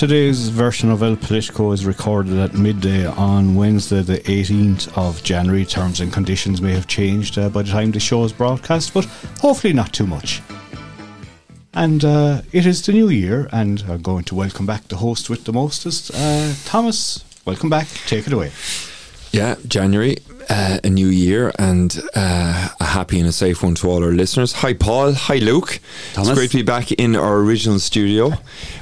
Today's version of El Politico is recorded at midday on Wednesday, the 18th of January. Terms and conditions may have changed uh, by the time the show is broadcast, but hopefully not too much. And uh, it is the new year, and I'm going to welcome back the host with the mostest. Uh, Thomas, welcome back. Take it away. Yeah, January, uh, a new year, and uh, a happy and a safe one to all our listeners. Hi, Paul. Hi, Luke. Thomas. It's great to be back in our original studio,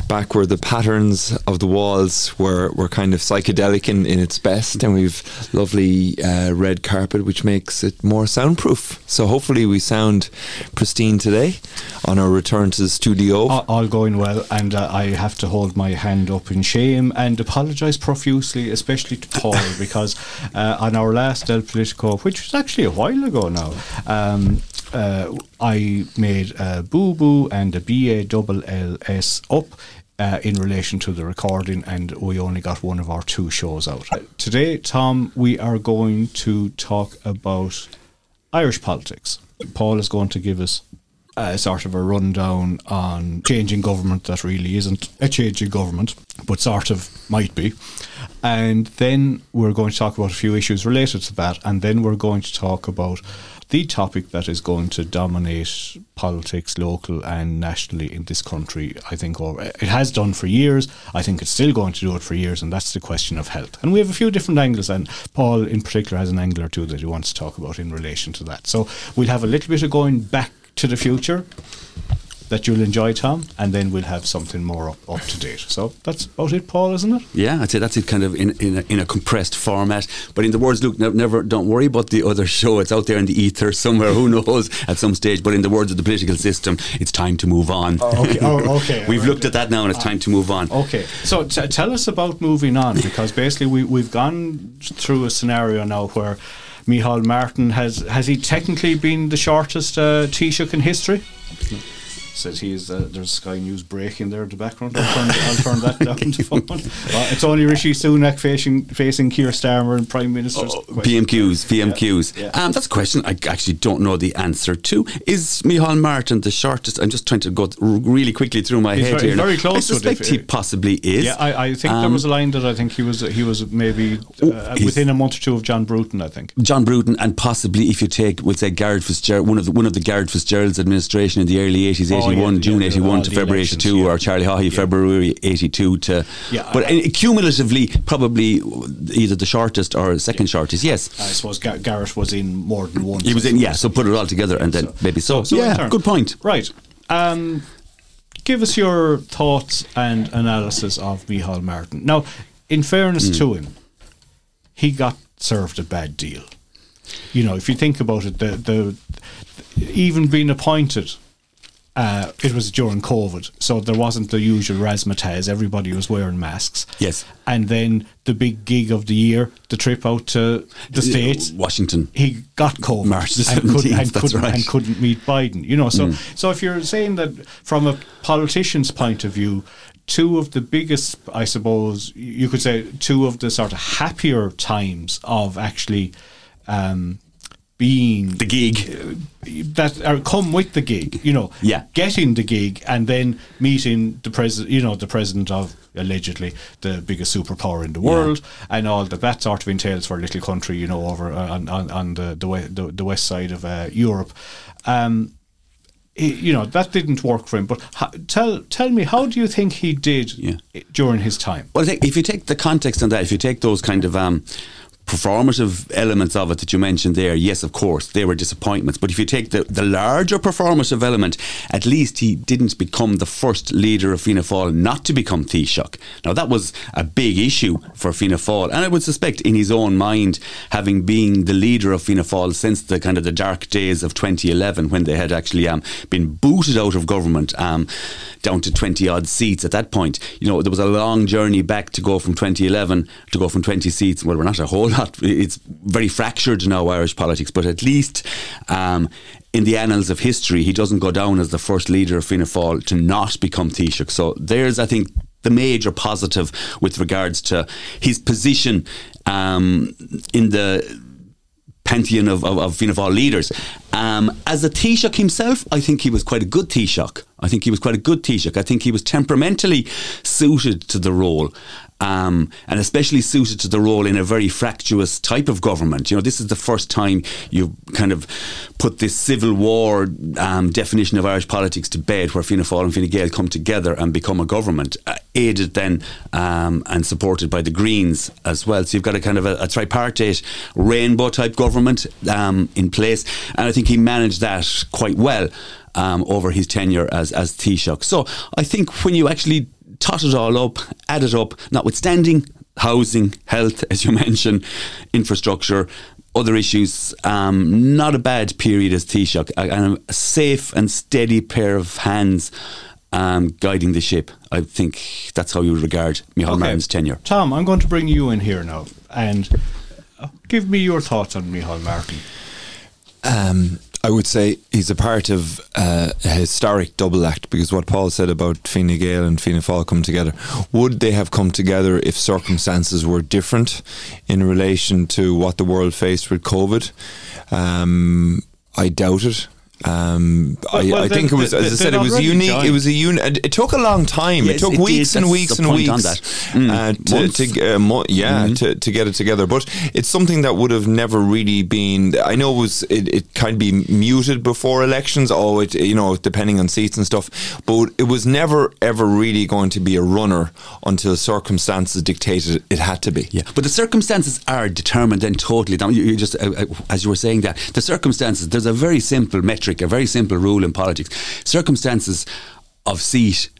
back where the patterns of the walls were, were kind of psychedelic in, in its best, and we've lovely uh, red carpet, which makes it more soundproof. So hopefully we sound pristine today on our return to the studio. All, all going well, and uh, I have to hold my hand up in shame and apologise profusely, especially to Paul, because uh, on our last El Politico, which was actually a while ago now, um, uh, I made a boo boo and a B A double L S up. Uh, in relation to the recording, and we only got one of our two shows out. Uh, today, Tom, we are going to talk about Irish politics. Paul is going to give us a sort of a rundown on changing government that really isn't a changing government, but sort of might be. And then we're going to talk about a few issues related to that, and then we're going to talk about the topic that is going to dominate politics, local and nationally, in this country. I think over, it has done for years. I think it's still going to do it for years, and that's the question of health. And we have a few different angles, and Paul, in particular, has an angle or two that he wants to talk about in relation to that. So we'll have a little bit of going back to the future that you'll enjoy, Tom, and then we'll have something more up, up to date. So that's about it, Paul, isn't it? Yeah, I'd say that's it kind of in, in, a, in a compressed format. But in the words, Luke, ne- never, don't worry about the other show. It's out there in the ether somewhere, who knows, at some stage. But in the words of the political system, it's time to move on. Oh, okay. Oh, okay. We've Right. looked at that now and it's time to move on. Okay, so t- tell us about moving on because basically we we've gone through a scenario now where Micheál Martin has has he technically been the shortest uh, Taoiseach in history? Says he is. Uh, there's Sky News breaking there in the background. I'll turn, I'll turn that down to phone. Uh, it's only Rishi Sunak facing facing Keir Starmer and Prime Minister's Oh. PMQs, PMQs. Yeah. Um, that's a question I actually don't know the answer to. Is Micheál Martin the shortest? I'm just trying to go th- really quickly through my He's head very- here. now. very close I suspect he possibly is. Yeah, I, I think there Um, was a line that I think he was he was maybe uh, within a month or two of John Bruton. I think. John Bruton, and possibly if you take, we'll say Garret Fitzgerald, one of the one of the Garret Fitzgerald's administration in the early eighties, Oh, eighty one, yeah, June yeah, eighty all one to February elections, eighty two, yeah. or Charlie Haughey. February eighty two to. Yeah, but I- cumulatively, probably either the shortest or second shortest. Yes, I suppose Gar- Garret was in more than one. he was in. Yeah, so put it all together, and then So- maybe so. so in yeah, good point. Right. Um, give us your thoughts and analysis of Micheál Martin. Now, in fairness Hmm. to him, he got served a bad deal. You know, if you think about it, the the even being appointed. Uh, it was during COVID, so there wasn't the usual razzmatazz. Everybody was wearing masks. Yes. and then the big gig of the year, the trip out to the states, Washington. he got COVID March the and, couldn't, and, couldn't, right. and couldn't meet Biden. You know, so Mm. so if you're saying that from a politician's point of view, two of the biggest, I suppose, you could say, two of the sort of happier times of actually. Um, being The gig. that are come with the gig, you know, Yeah. getting the gig and then meeting the president, you know, the president of allegedly the biggest superpower in the world, and all that that sort of entails for a little country, you know, over uh, on on, on the the, we, the the west side of uh, Europe. Um, he- you know that didn't work for him. But tell tell me, how do you think he did Yeah. during his time? Well, I think if you take the context on that, if you take those kind of um, performative elements of it that you mentioned there, yes, of course, they were disappointments. But if you take the, the larger performative element, at least he didn't become the first leader of Fianna Fáil not to become Taoiseach. Now, that was a big issue for Fianna Fáil, and I would suspect in his own mind, having been the leader of Fianna Fáil since the kind of the dark days of 2011, when they had actually um, been booted out of government um, down to 20 odd seats at that point. You know, there was a long journey back to go from 2011 to go from 20 seats. Well, we're not a whole lot. It's very fractured now, Irish politics, but at least um, in the annals of history, he doesn't go down as the first leader of Fianna Fáil to not become Taoiseach. So there's, I think, the major positive with regards to his position um, in the pantheon of, of, of Fianna Fáil leaders. Um, as a Taoiseach himself, I think he was quite a good Taoiseach. I think he was quite a good Taoiseach. I think he was temperamentally suited to the role. Um, and especially suited to the role in a very fractious type of government. You know, this is the first time you've kind of put this civil war um, definition of Irish politics to bed, where Fianna Fáil and Fine Gael come together and become a government, uh, aided then um, and supported by the Greens as well. So you've got a kind of a, a tripartite rainbow type government um, in place, and I think he managed that quite well. Um, over his tenure as as Taoiseach. So I think when you actually tot it all up, add it up, notwithstanding housing, health, as you mentioned, infrastructure, other issues, um, not a bad period as Taoiseach, and a safe and steady pair of hands um, guiding the ship. I think that's how you would regard Micheál okay. Martin's tenure. Tom, I'm going to bring you in here now and give me your thoughts on Micheál Martin. Um, I would say he's a part of uh, a historic double act because what Paul said about Fine Gael and Fianna Fáil come together. Would they have come together if circumstances were different in relation to what the world faced with COVID? Um, I doubt it. Um, well, I, well, I think it was, as I said, it was unique. Joined. It was a unit. It took a long time. Yes, it took it weeks and weeks and weeks mm. uh, to, to uh, mo- yeah, mm-hmm. to, to get it together. But it's something that would have never really been. I know it was. It, it kind of be muted before elections. Oh, it you know depending on seats and stuff. But it was never ever really going to be a runner until circumstances dictated it had to be. Yeah, but the circumstances are determined then totally. You, you just uh, uh, as you were saying that the circumstances. There's a very simple metric metric, a very simple rule in politics. Circumstances of seat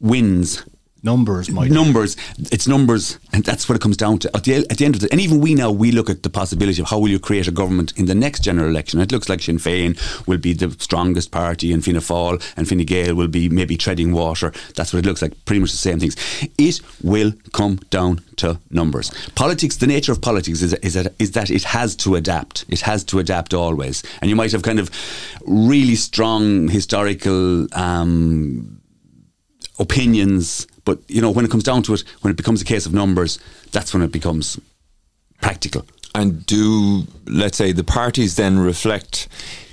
wins numbers Mike. numbers. It's numbers and that's what it comes down to. At the, at the end of it and even we now we look at the possibility of how will you create a government in the next general election. It looks like Sinn Féin will be the strongest party and Fianna Fáil and Fine Gael will be maybe treading water. That's what it looks like pretty much the same things. It will come down to numbers. Politics the nature of politics is, is, that, is that it has to adapt. It has to adapt always. And you might have kind of really strong historical um, opinions but you know, when it comes down to it, when it becomes a case of numbers, that's when it becomes practical. And do let's say the parties then reflect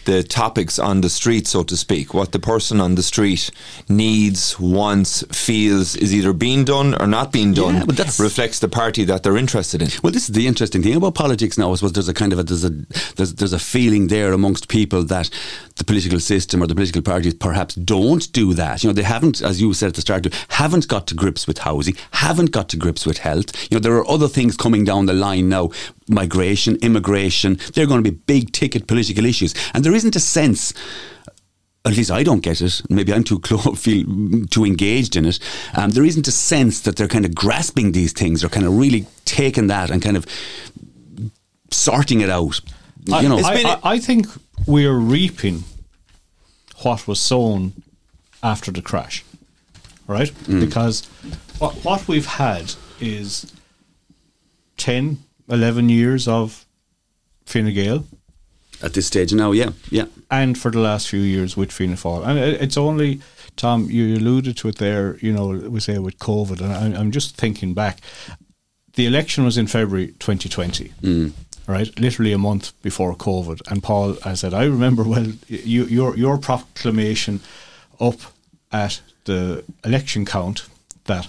the topics on the street, so to speak, what the person on the street needs, wants, feels is either being done or not being done, yeah, but that reflects the party that they're interested in. Well, this is the interesting thing about politics now. I suppose there's a kind of a there's a there's, there's a feeling there amongst people that the political system or the political parties perhaps don't do that. You know, they haven't, as you said at the start, haven't got to grips with housing, haven't got to grips with health. You know, there are other things coming down the line now migration, immigration. They're going to be big ticket political issues. And there isn't a sense at least I don't get it. Maybe I'm too close, feel too engaged in it. Um, there isn't a sense that they're kind of grasping these things or kind of really taking that and kind of sorting it out. I, you know, I, I, think we're reaping what was sown after the crash, right? Mm. Because what, what we've had is 10, 11 years of Fine Gael. At this stage now, yeah, yeah. And for the last few years with Fianna Fáil. And it's only, Tom, you alluded to it there, you know, we say with COVID, and I'm just thinking back. The election was in February 2020. Mm right? Literally a month before COVID. And Paul, I said, I remember well you, your your proclamation up at the election count that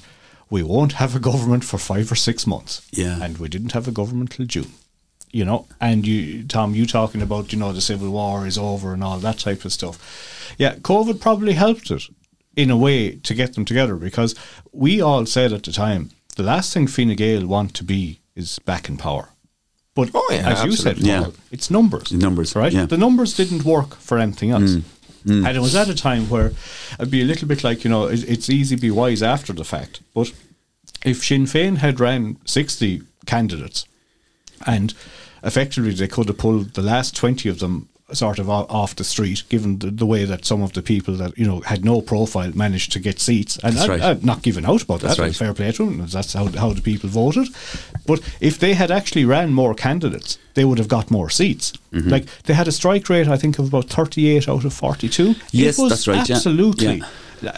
we won't have a government for five or six months. Yeah. And we didn't have a government till June. You know, and you, Tom, you talking about, you know, the civil war is over and all that type of stuff. Yeah, COVID probably helped it in a way to get them together because we all said at the time the last thing Fine Gael want to be is back in power. But oh, yeah, as absolutely. you said, yeah. it's numbers. Numbers, right? Yeah. The numbers didn't work for anything else. Mm. Mm. And it was at a time where it'd be a little bit like, you know, it, it's easy to be wise after the fact. But if Sinn Féin had ran 60 candidates and effectively they could have pulled the last 20 of them sort of off the street, given the, the, way that some of the people that you know had no profile managed to get seats, and I, right. not giving out about that's that. Right. Fair play to them. That's how how the people voted. But if they had actually ran more candidates, they would have got more seats. Mm-hmm. Like they had a strike rate, I think, of about thirty-eight out of forty-two. Yes, that's right. Absolutely. Yeah.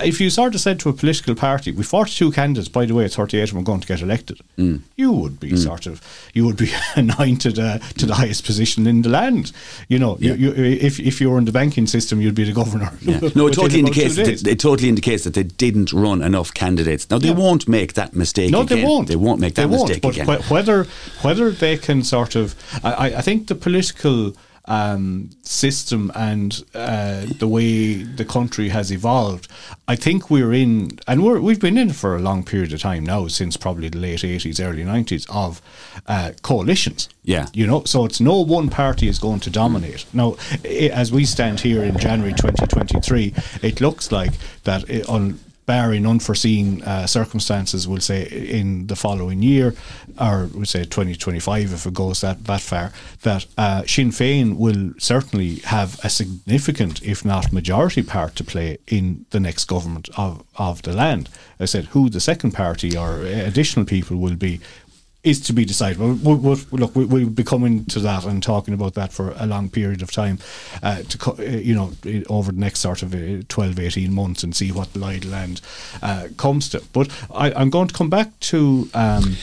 If you sort of said to a political party, with 42 candidates, by the way, 38 of them are going to get elected, Mm. you would be sort of, you would be anointed uh, to the highest position in the land. You know, you, you, if, if you were in the banking system, you'd be the governor. Yeah. No, it totally indicates that they, it totally indicates that they didn't run enough candidates. Now they Yeah. won't make that mistake. No, again. they won't. They won't make that They won't, mistake but again. whether whether they can sort of, I- I think the political um, system and uh, the way the country has evolved, I think we're in, and we're, we've been in for a long period of time now, since probably the late eighties, early nineties, of uh, coalitions. Yeah. you know, so it's no one party is going to dominate. Now, i as we stand here in January 2023, it looks like that i on barring unforeseen uh, circumstances, we'll say in the following year, or we'll say 2025 if it goes that, that far, that uh, Sinn Féin will certainly have a significant, if not majority part to play in the next government of, of the land. I said who the second party or additional people will be is to be decided. Well, we, we, look, we, we'll be coming to that and talking about that for a long period of time, uh, to co- uh, you know, over the next sort of uh, 12, 18 months and see what the lie of the land uh, comes to. But I, I'm going to come back to um,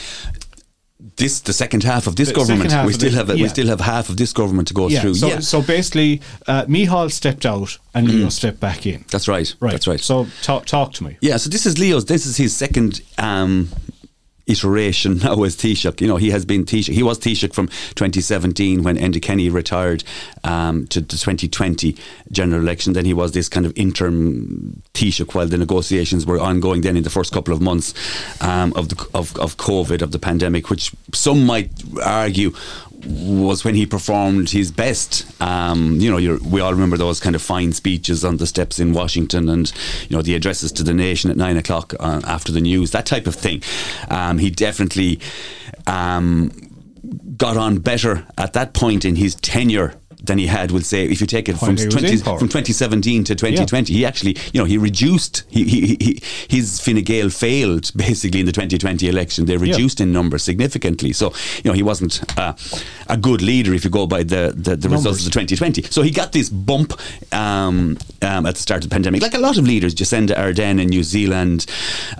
this the second half of this government. We still this- have a, yeah. we still have half of this government to go yeah. through. So, yeah, so basically, uh, Micheál stepped out and Leo stepped back in. that's right. Right. That's right. So talk talk to me. Yeah, so this is Leo's. This is his second um, iteration now as Taoiseach. You know, he has been Taoiseach. He was Taoiseach from 2017 when Enda Kenny retired um, to the 2020 general election. Then he was this kind of interim Taoiseach while the negotiations were ongoing. Then in the first couple of months um, of the of, of COVID of the pandemic, which some might argue was when he performed his best. Um, you know, we all remember those kind of fine speeches on the steps in Washington, and you know the addresses to the nation at nine o'clock uh, after the news, that type of thing. Um, he definitely um, got on better at that point in his tenure. Than he had, we'll say, if you take it from 20, from 2017 to 2020, he actually, you know, he reduced. He, he, he his Fine Gael failed basically in the 2020 election. They reduced in numbers significantly. So, you know, he wasn't uh, a good leader if you go by the the, the results of the 2020. So he got this bump um, um, at the start of the pandemic, like a lot of leaders. Jacinda Ardern in New Zealand,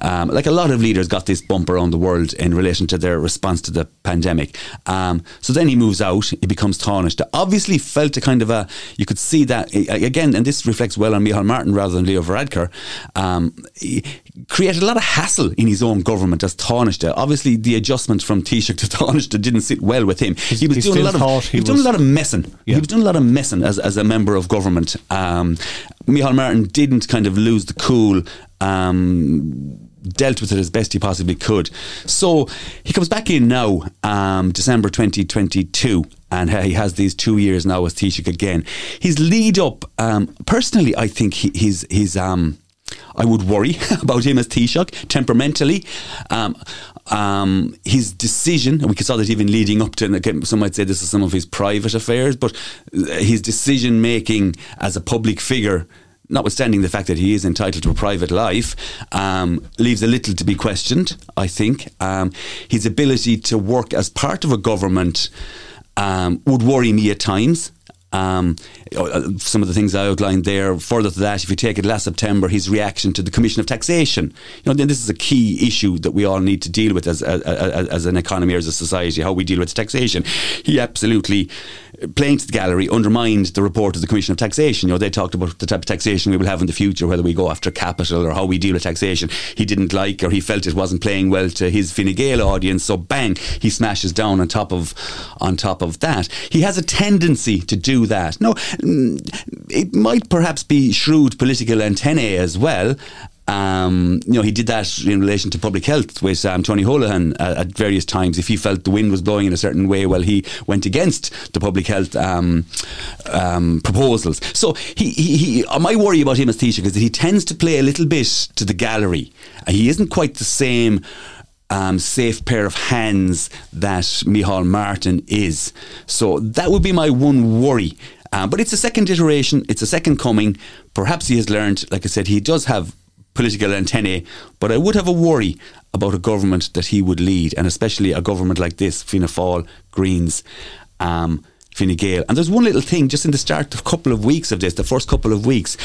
um, like a lot of leaders, got this bump around the world in relation to their response to the pandemic. Um, so then he moves out. He becomes tarnished. Obviously, felt a kind of a. You could see that again, and this reflects well on Micheál Martin rather than Leo Varadkar. Um, created a lot of hassle in his own government as Taoiseach. Obviously, the adjustment from Taoiseach to Taoiseach didn't sit well with him. he was he doing a lot of he he was doing a lot of messing. Yeah. He was doing a lot of messing as, as a member of government. Um, Micheál Martin didn't kind of lose the cool. Um, dealt with it as best he possibly could. So he comes back in now, um, December 2022, and he has these two years now as Taoiseach again. His lead up, um, personally, I think he, he's he's. Um, I would worry about him as Taoiseach temperamentally. Um, um, his decision, we saw that even leading up to, and some might say this is some of his private affairs, but uh, his decision making as a public figure notwithstanding the fact that he is entitled to a private life, um, leaves a little to be questioned, I think. Um, his ability to work as part of a government um, would worry me at times. Um, uh, some of the things I outlined there. Further to that, if you take it last September, his reaction to the Commission of Taxation. You know, then this is a key issue that we all need to deal with as, as, as an economy or as a society, how we deal with taxation. He absolutely, the gallery, undermined the report of the Commission of Taxation. You know, they talked about the type of taxation we will have in the future, whether we go after capital or how we deal with taxation. He didn't like or he felt it wasn't playing well to his Fine Gael audience. So bang, he smashes down on top of on top of that. He has a tendency to do that. No, mm, it might perhaps be shrewd political antennae as well. Um, you know, he did that in relation to public health with um, Tony Holohan uh, at various times. If he felt the wind was blowing in a certain way, well, he went against the public health um, um, proposals. So he, he, he, uh, my worry about him as Taoiseach is that he tends to play a little bit to the gallery. Uh, he isn't quite the same um, safe pair of hands that Micheál Martin is. So that would be my one worry. But it's a second iteration, it's a second coming. Perhaps he has learned, like I said, he does have political antennae, but I would have a worry about a government that he would lead, and especially a government like this, Fianna Fáil, Greens. Um, Fine Gael. And there's one little thing just in the start, of a couple of weeks of this, the first couple of weeks,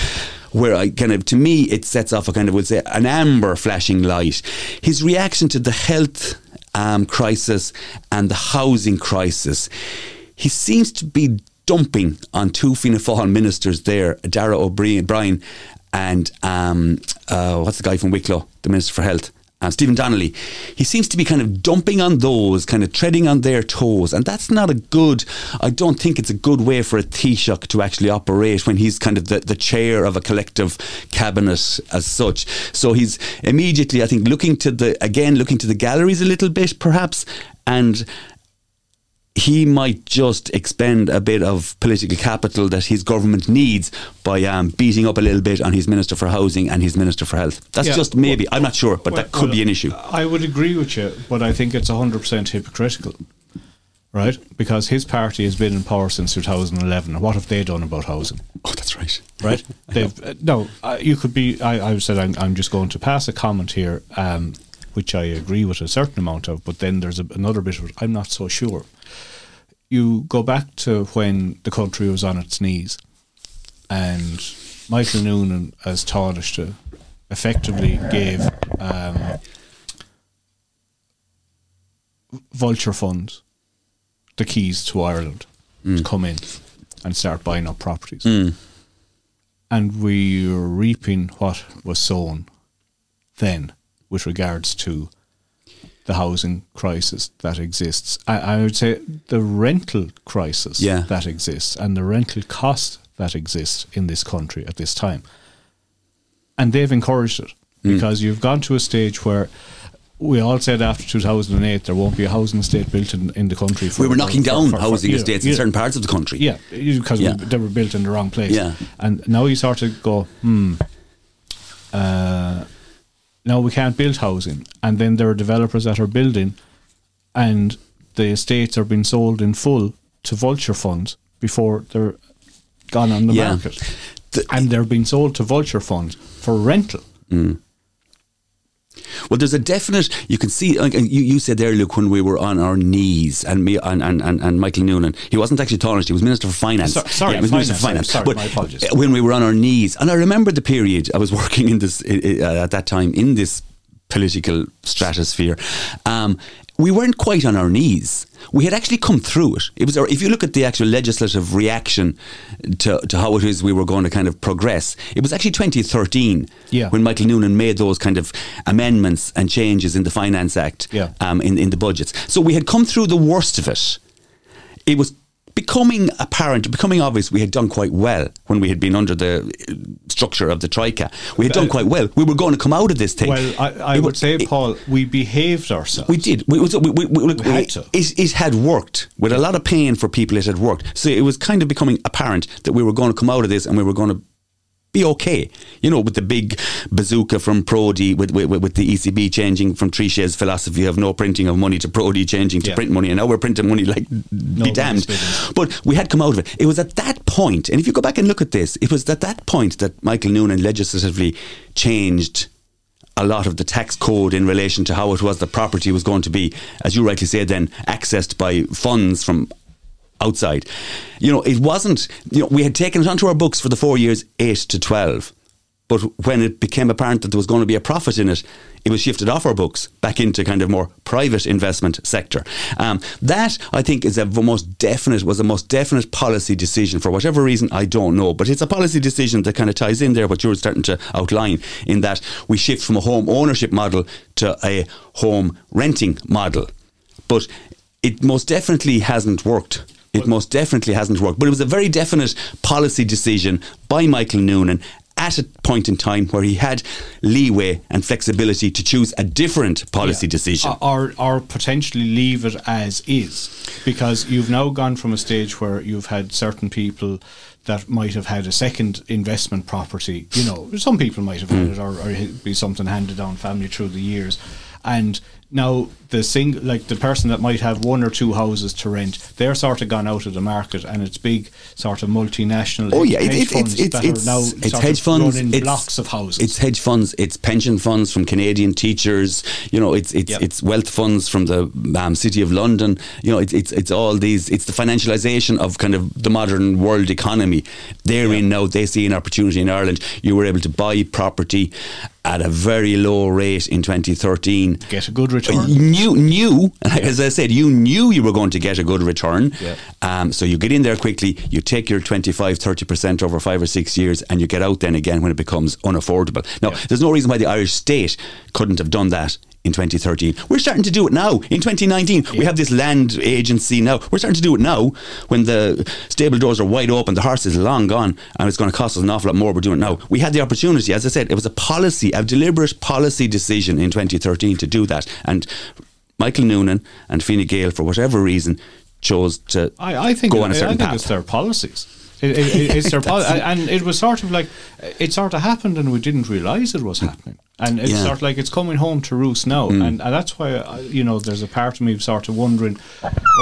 where I kind of, to me, it sets off a kind of, would say, an amber flashing light. His reaction to the health um, crisis and the housing crisis. He seems to be dumping on two Fianna Fáil ministers there, Darragh O'Brien and um, uh, what's the guy from Wicklow, the Minister for Health? uh, Stephen Donnelly, he seems to be kind of dumping on those, kind of treading on their toes. And that's not a good, I don't think it's a good way for a Taoiseach to actually operate when he's kind of the, the chair of a collective cabinet as such. So he's immediately, I think, looking to the, again, looking to the galleries a little bit perhaps and he might just expend a bit of political capital that his government needs by um, beating up a little bit on his Minister for Housing and his Minister for Health. That's Yeah, just maybe, well- I'm not sure, but Well, that could well, be an issue. I would agree with you, but I think it's 100% hypocritical, right? Because his party has been in power since 2011. What have they done about housing? Oh, that's right. right? They've uh, no. Uh, you could be. I, I said I'm, I'm just going to pass a comment here, um, which I agree with a certain amount of. But then there's a, another bit of it. I'm not so sure. You go back to when the country was on its knees, and Michael Noonan, as Taoiseach, to effectively gave um, vulture funds the keys to Ireland to come in and start buying up properties. And we were reaping what was sown then with regards to the housing crisis that exists. I, I would say the rental crisis Yeah. that exists and the rental cost that exists in this country at this time. And they've encouraged it Mm. because you've gone to a stage where we all said after 2008 there won't be a housing estate built in, in the country. For, We were knocking for- down for- for- housing estates in certain parts of the country. Yeah, because Yeah. they were built in the wrong place. Yeah. And now you sort of go, hmm, uh, no, we can't build housing. And then there are developers that are building, and the estates are being sold in full to vulture funds before they're gone on the Yeah. market. The- and they're being sold to vulture funds for rental. Mm. Well, there's a definite. You can see. Like, you, you said there, Luke, when we were on our knees, and me and, and, and, and Michael Noonan. He wasn't actually Taoiseach. He was Minister for Finance. So- sorry, yeah, he was Minister for Finance, Finance. sorry, my apologies. uh, When we were on our knees, and I remember the period I was working in this uh, at that time in this political stratosphere. Um, we weren't quite on our knees. We had actually come through it. It was, if you look at the actual legislative reaction to, to how it is we were going to kind of progress, it was actually 2013 Yeah. when Michael Noonan made those kind of amendments and changes in the Finance Act Yeah. um, in, in the budgets. So we had come through the worst of it. It was becoming apparent, becoming obvious we had done quite well when we had been under the uh, structure of the Troika. We had done quite well. We were going to come out of this thing. Well, I, I would say, it- Paul, we behaved ourselves. we did. We, we, we, We had to. It, it had worked with a lot of pain for people. It had worked, so it was kind of becoming apparent that we were going to come out of this and we were going to be okay. You know, with the big bazooka from Prodi, with with, with the ECB changing from Trichet's philosophy of no printing of money to Prodi changing to Yeah. print money, and now we're printing money like be damned. But we had come out of it. It was at that point, and if you go back and look at this, it was at that point that Michael Noonan legislatively changed a lot of the tax code in relation to how it was the property was going to be, as you rightly said, then accessed by funds from outside. You know, it wasn't, you know, we had taken it onto our books for the four years, 8 to 12. But when it became apparent that there was going to be a profit in it, it was shifted off our books back into kind of more private investment sector. Um, that I think is a most definite was a most definite policy decision for whatever reason I don't know, but it's a policy decision that kind of ties in there what you're starting to outline in that we shift from a home ownership model to a home renting model. But it most definitely hasn't worked. It most definitely hasn't worked. But it was a very definite policy decision by Michael Noonan at a point in time where he had leeway and flexibility to choose a different policy Yeah. decision. Or, or potentially leave it as is. Because you've now gone from a stage where you've had certain people that might have had a second investment property. You know, some people might have had hmm. it or, or it'd be something handed down family through the years. and now the sing like the person that might have one or two houses to rent, they're sort of gone out of the market, and it's big sort of multinational. Oh yeah, hedge it, it, funds it's it's that it's, are now it's hedge funds. It's blocks of houses. It's hedge funds. It's pension funds from Canadian teachers. You know, it's it's Yep. it's wealth funds from the um, city of London. You know, it's it's it's all these. It's the financialization of kind of the modern world economy. They're in now. They see an opportunity in Ireland. You were able to buy property at a very low rate in 2013. Get a good return. You knew, knew, as I said, you knew you were going to get a good return. Yeah. Um, so you get in there quickly, you take your 25, 30% over five or six years, and you get out then again when it becomes unaffordable. Now, Yeah. there's no reason why the Irish state couldn't have done that in 2013. We're starting to do it now. In 2019, we have this land agency now. We're starting to do it now when the stable doors are wide open, the horse is long gone, and it's going to cost us an awful lot more. We're doing it now. We had the opportunity, as I said, it was a policy, a deliberate policy decision in 2013 to do that. And Michael Noonan and Fine Gael, for whatever reason, chose to I, I think go on a I certain I think path. it's their policies. It, it, it- it's their poli- and it was sort of like it sort of happened, and we didn't realize it was happening. And it's Yeah. sort of like it's coming home to roost now, Mm. and, and that's why I, you know there's a part of me sort of wondering,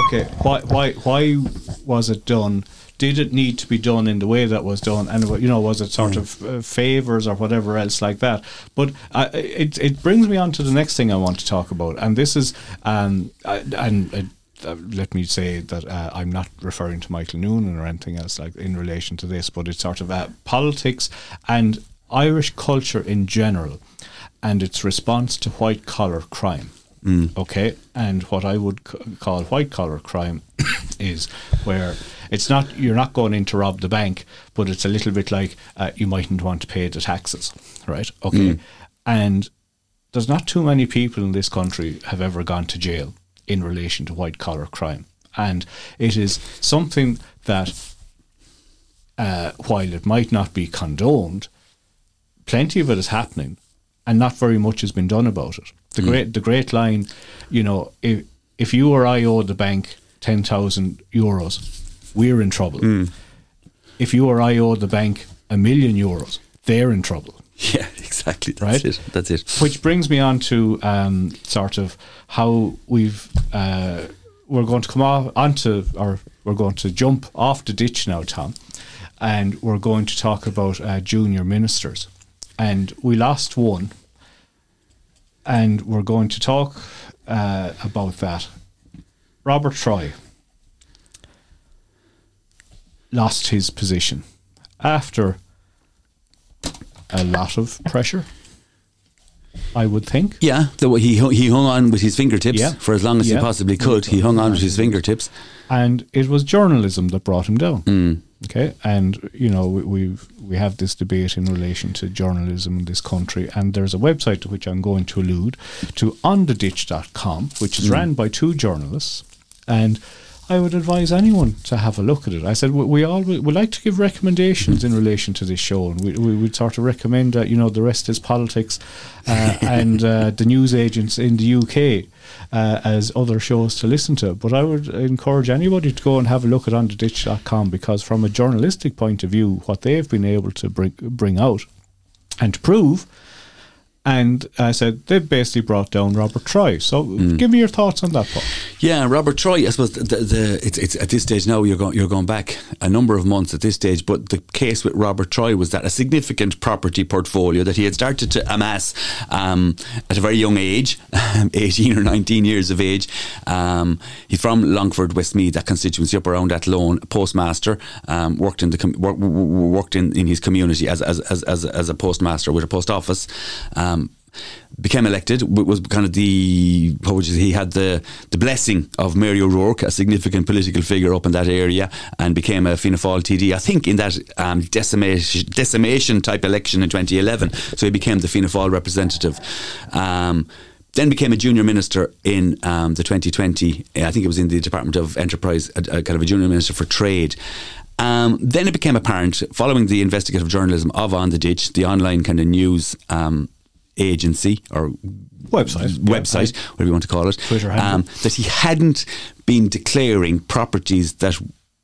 okay, why why why was it done? Did it need to be done in the way that was done? And you know, was it sort Mm. of uh, favors or whatever else like that? But uh, it it brings me on to the next thing I want to talk about, and this is um and. Uh, uh, let me say that uh, I'm not referring to Michael Noonan or anything else like in relation to this, but it's sort of uh, politics and Irish culture in general, and its response to white collar crime. Okay, and what I would c- call white collar crime is where it's not you're not going in to rob the bank, but it's a little bit like uh, you mightn't want to pay the taxes, right? Okay, and there's not too many people in this country have ever gone to jail in relation to white collar crime, and it is something that, uh, while it might not be condoned, plenty of it is happening, and not very much has been done about it. The great, the great line, you know, if if you or I owe the bank ten thousand euros, we're in trouble. If you or I owe the bank a million euros, they're in trouble. Yeah, exactly. That's Right? it. That's it. Which brings me on to um, sort of how we've uh, we're going to come off onto or we're going to jump off the ditch now, Tom, and we're going to talk about uh, junior ministers, and we lost one, and we're going to talk uh, about that. Robert Troy lost his position after a lot of pressure. I would think. Yeah, the way he hung- he hung on with his fingertips Yeah. for as long as Yeah. he possibly could. He hung on with his fingertips. and it was journalism that brought him down. Mm. Okay, and you know we, we've we have this debate in relation to journalism in this country, and there's a website to which I'm going to allude to ontheditch.com, which is hmm. ran by two journalists, and I would advise anyone to have a look at it. I said we, we all we like to give recommendations in relation to this show, and we, we would sort of recommend that you know the rest is politics, uh, and uh, the news agents in the UK uh, as other shows to listen to. But I would encourage anybody to go and have a look at ontheditch.com because from a journalistic point of view, what they've been able to bring bring out and prove. And I said they basically brought down Robert Troy. So give me your thoughts on that, Paul. Yeah, Robert Troy. I suppose the, the it's, it's at this stage now you're going you're going back a number of months at this stage. But the case with Robert Troy was that a significant property portfolio that he had started to amass um, at a very young age, eighteen or nineteen years of age. Um, he's from Longford, Westmeath, that constituency up around Athlone. Postmaster, um, worked in the com- work, w- w- worked in, in his community as as, as as as a postmaster with a post office. Um, became elected was kind of the he had the the blessing of Mary O'Rourke, a significant political figure up in that area, and became a Fianna Fáil TD. I think in that um, decimation decimation type election in 2011. So he became the Fianna Fáil representative. Um, then became a junior minister in um, the 2020. I think it was in the Department of Enterprise, a, a kind of a junior minister for trade. Um, then it became apparent, following the investigative journalism of On the Ditch, the online kind of news um, agency or Website. website, whatever you want to call it, Twitter um, that he hadn't been declaring properties that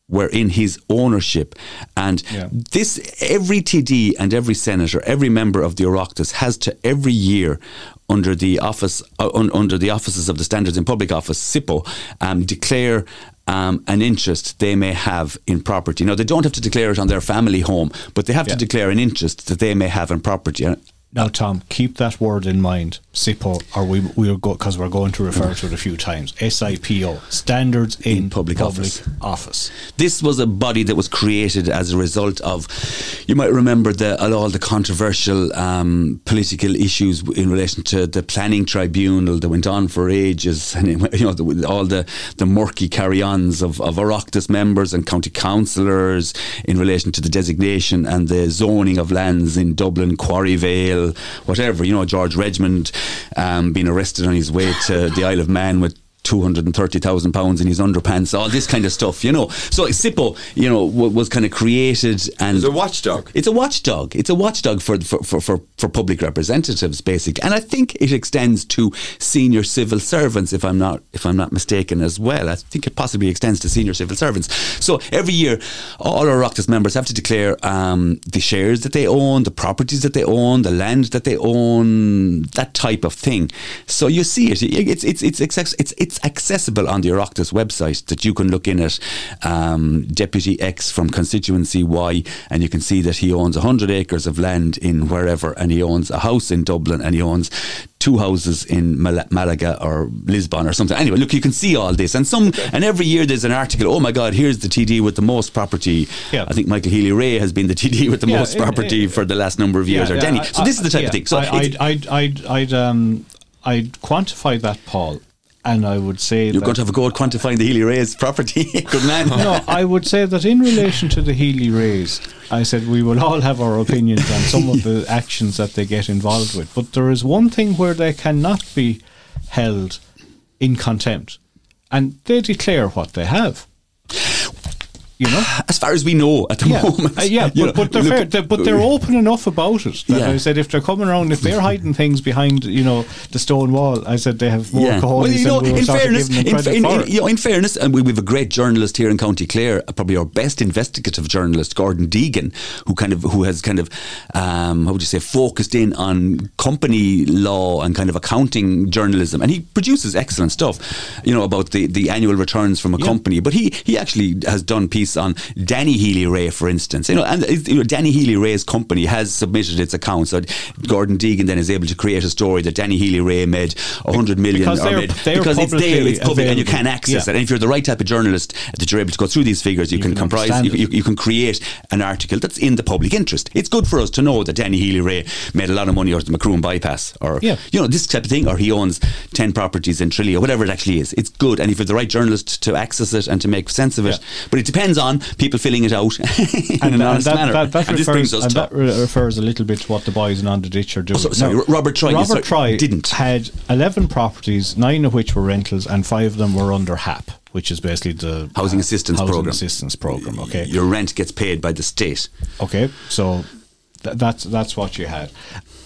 were in his ownership. And Yeah. this, every TD and every senator, every member of the Oireachtas has to every year under the office, uh, un, under the offices of the Standards in Public Office, SIPO, um, declare um, an interest they may have in property. Now, they don't have to declare it on their family home, but they have Yeah. to declare an interest that they may have in property. And Now, Tom, keep that word in mind. SIPO, or we we'll go because we're going to refer to it a few times. SIPO, Standards in, Public Office. Office. This was a body that was created as a result of, you might remember the all the controversial um, political issues in relation to the planning tribunal that went on for ages, and it- you know the, all the the murky carry-ons of of Oireachtas members and county councillors in relation to the designation and the zoning of lands in Dublin, Quarryvale, whatever. You know George Redmond um, being arrested on his way to the Isle of Man with two hundred and thirty thousand pounds in his underpants, all this kind of stuff, you know. So SIPO, you know, w- was kind of created and It's a watchdog. It's a watchdog. It's a watchdog for for, for, for for public representatives, basic, and I think it extends to senior civil servants, if I'm not if I'm not mistaken, as well. I think it possibly extends to senior civil servants. So every year, all our Oireachtas members have to declare um, the shares that they own, the properties that they own, the land that they own, that type of thing. So you see it. It's it's it's access- it's it's accessible on the Oireachtas website that you can look in at um, Deputy X from constituency Y, and you can see that he owns hundred acres of land in wherever, and he owns a house in Dublin, and he owns two houses in Mal- Malaga or Lisbon or something. Anyway, look, you can see all this, and some, and every year there's an article. Oh my God, here's the TD with the most property. Yeah. I think Michael Healy-Rae has been the TD with the Yeah, most it- property it- for the last number of years, or Denny. I- So this is the type yeah, of thing. So I, I'd, I'd, I'd, I'd, um, I'd quantify that, Paul, and I would say you're going to have a go at quantifying the Healy-Rae's property. Good man. no, I would say that in relation to the Healy-Raes, I said we will all have our opinions on some of the actions that they get involved with. But there is one thing where they cannot be held in contempt, and they declare what they have. You know, As far as we know at the yeah, moment. Uh, yeah, but, know, but they're fair, at- they but they're open enough about it Yeah. I said if they're coming around, if they're hiding things behind, you know, the stone wall, I said they have more Yeah. cojones Well, you know, we in fairness, in, in, in, you know, in fairness, and we, we have a great journalist here in County Clare, uh, probably our best investigative journalist, Gordon Deegan, who kind of who has kind of um, how would you say focused in on company law and kind of accounting journalism, and he produces excellent stuff, you know, about the, the annual returns from a Yeah. company. But he he actually has done piece on Danny Healy-Rae, for instance, you know, and uh, you know, Danny Healy-Rae's company has submitted its accounts. So Gordon Deegan then is able to create a story that Danny Healy-Rae made hundred million Because or they're- made, they're because it's there, it's public, and you can access Yeah. it. And if you're the right type of journalist, that you're able to go through these figures, you, You can, can comprise, you, you, you can create an article that's in the public interest. It's good for us to know that Danny Healy-Rae made a lot of money out of the Macroom bypass, or Yeah. you know this type of thing, or he owns ten properties in Tralee, or whatever it actually is. It's good, and if you're the right journalist to access it and to make sense of it, Yeah. but it depends on people filling it out in and, an honest that, manner. that, that this refers, brings us and to that refers a little bit to what the boys in On the Ditch are doing. Oh, so- sorry, Now, Robert Troy, Robert sorry, didn't. had 11 properties, nine of which were rentals, and five of them were under HAP, which is basically the Housing uh, assistance housing program. assistance program. Okay, your rent gets paid by the state. Okay, so th- that's that's what you had.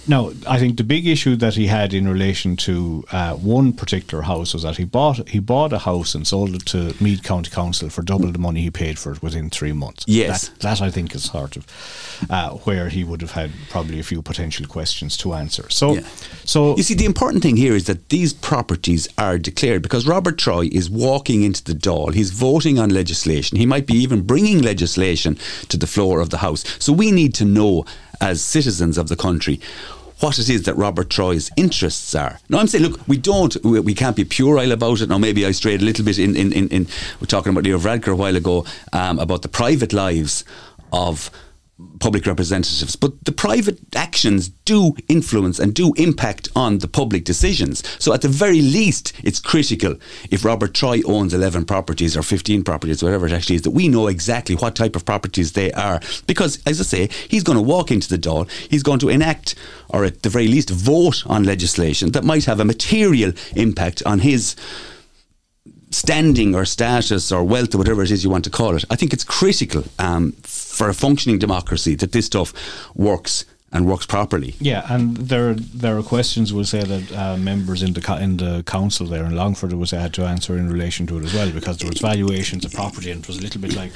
Now, I think the big issue that he had in relation to uh, one particular house was that he bought he bought a house and sold it to Meath County Council for double the money he paid for it within three months. Yes. that, that I think is sort of uh, where he would have had probably a few potential questions to answer. So, Yeah. so You see, the important thing here is that these properties are declared because Robert Troy is walking into the Dáil. He's voting on legislation. He might be even bringing legislation to the floor of the House. So we need to know, as citizens of the country, what it is that Robert Troy's interests are. Now, I'm saying, look, we don't, we, we can't be puerile about it. Now, maybe I strayed a little bit in, in, in, in we're talking about Leo Varadkar a while ago um, about the private lives of public representatives, but the private actions do influence and do impact on the public decisions. So, at the very least, it's critical if Robert Troy owns 11 properties or 15 properties, whatever it actually is, that we know exactly what type of properties they are. Because, as I say, he's going to walk into the door, he's going to enact, or at the very least, vote on legislation that might have a material impact on his standing or status or wealth or whatever it is you want to call it. I think it's critical um, for a functioning democracy that this stuff works and works properly. Yeah, and there there are questions we'll say that uh, members in the co- in the council there in Longford was had to answer in relation to it as well because there was valuations of property and it was a little bit like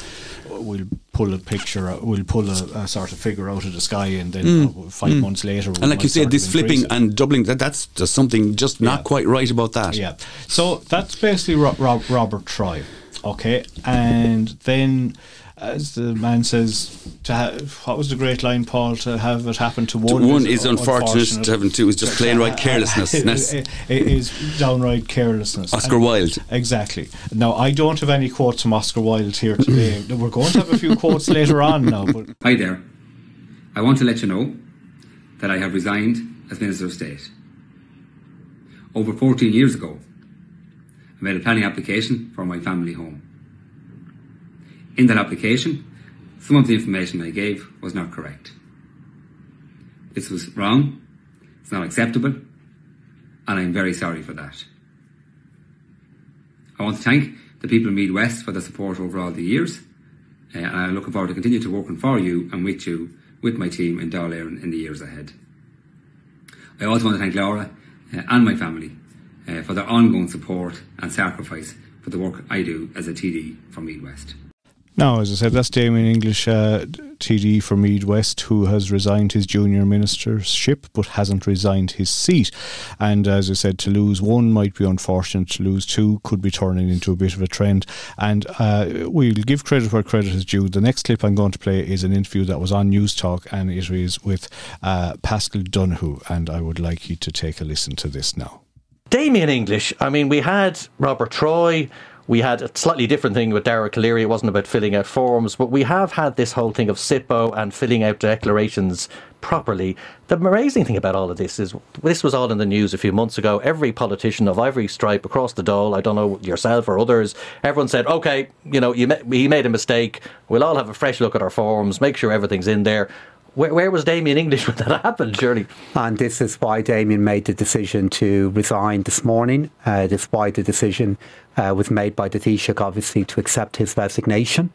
we'll pull a picture, we'll pull a, a sort of figure out of the sky and then uh, five months later, Mm. And like you said, this flipping it. and doubling, that, that's just something just not Yeah. quite right about that. Yeah. So that's basically Ro- Ro- Robert Troy. Okay. And then, as the man says, to ha- what was the great line, Paul? To have it happen to one, one is un- unfortunate, to have it two is just plain right carelessness. It- it- it is downright carelessness. Oscar And- Wilde. Exactly. Now, I don't have any quotes from Oscar Wilde here today. We're going to have a few quotes later on now, but Hi there. I want to let you know that I have resigned as Minister of State. Over 14 years ago, I made a planning application for my family home. In that application, some of the information I gave was not correct. This was wrong, it's not acceptable, and I'm very sorry for that. I want to thank the people of Meath West for their support over all the years, uh, and I'm looking forward to continue to working for you and with you, with my team in Dáil in the years ahead. I also want to thank Laura uh, and my family uh, for their ongoing support and sacrifice for the work I do as a TD for Meath West. No, as I said, that's Damien English, uh, TD for Meath West, who has resigned his junior ministership but hasn't resigned his seat. And as I said, to lose one might be unfortunate, to lose two could be turning into a bit of a trend. And uh, we'll give credit where credit is due. The next clip I'm going to play is an interview that was on Newstalk, and it is with uh, Paschal Donohoe. And I would like you to take a listen to this now. Damien English. I mean, we had Robert Troy. We had a slightly different thing with Dara Calleary. It wasn't about filling out forms, but we have had this whole thing of SIPO and filling out declarations properly. The amazing thing about all of this is this was all in the news a few months ago. Every politician of every stripe across the Dáil, I don't know yourself or others, everyone said, "Okay, you know, you ma- he made a mistake. We'll all have a fresh look at our forms, make sure everything's in there." Where, where was Damien English when that happened? Surely. And this is why Damien made the decision to resign this morning. Uh, this is why the decision uh, was made by the Taoiseach, obviously, to accept his resignation.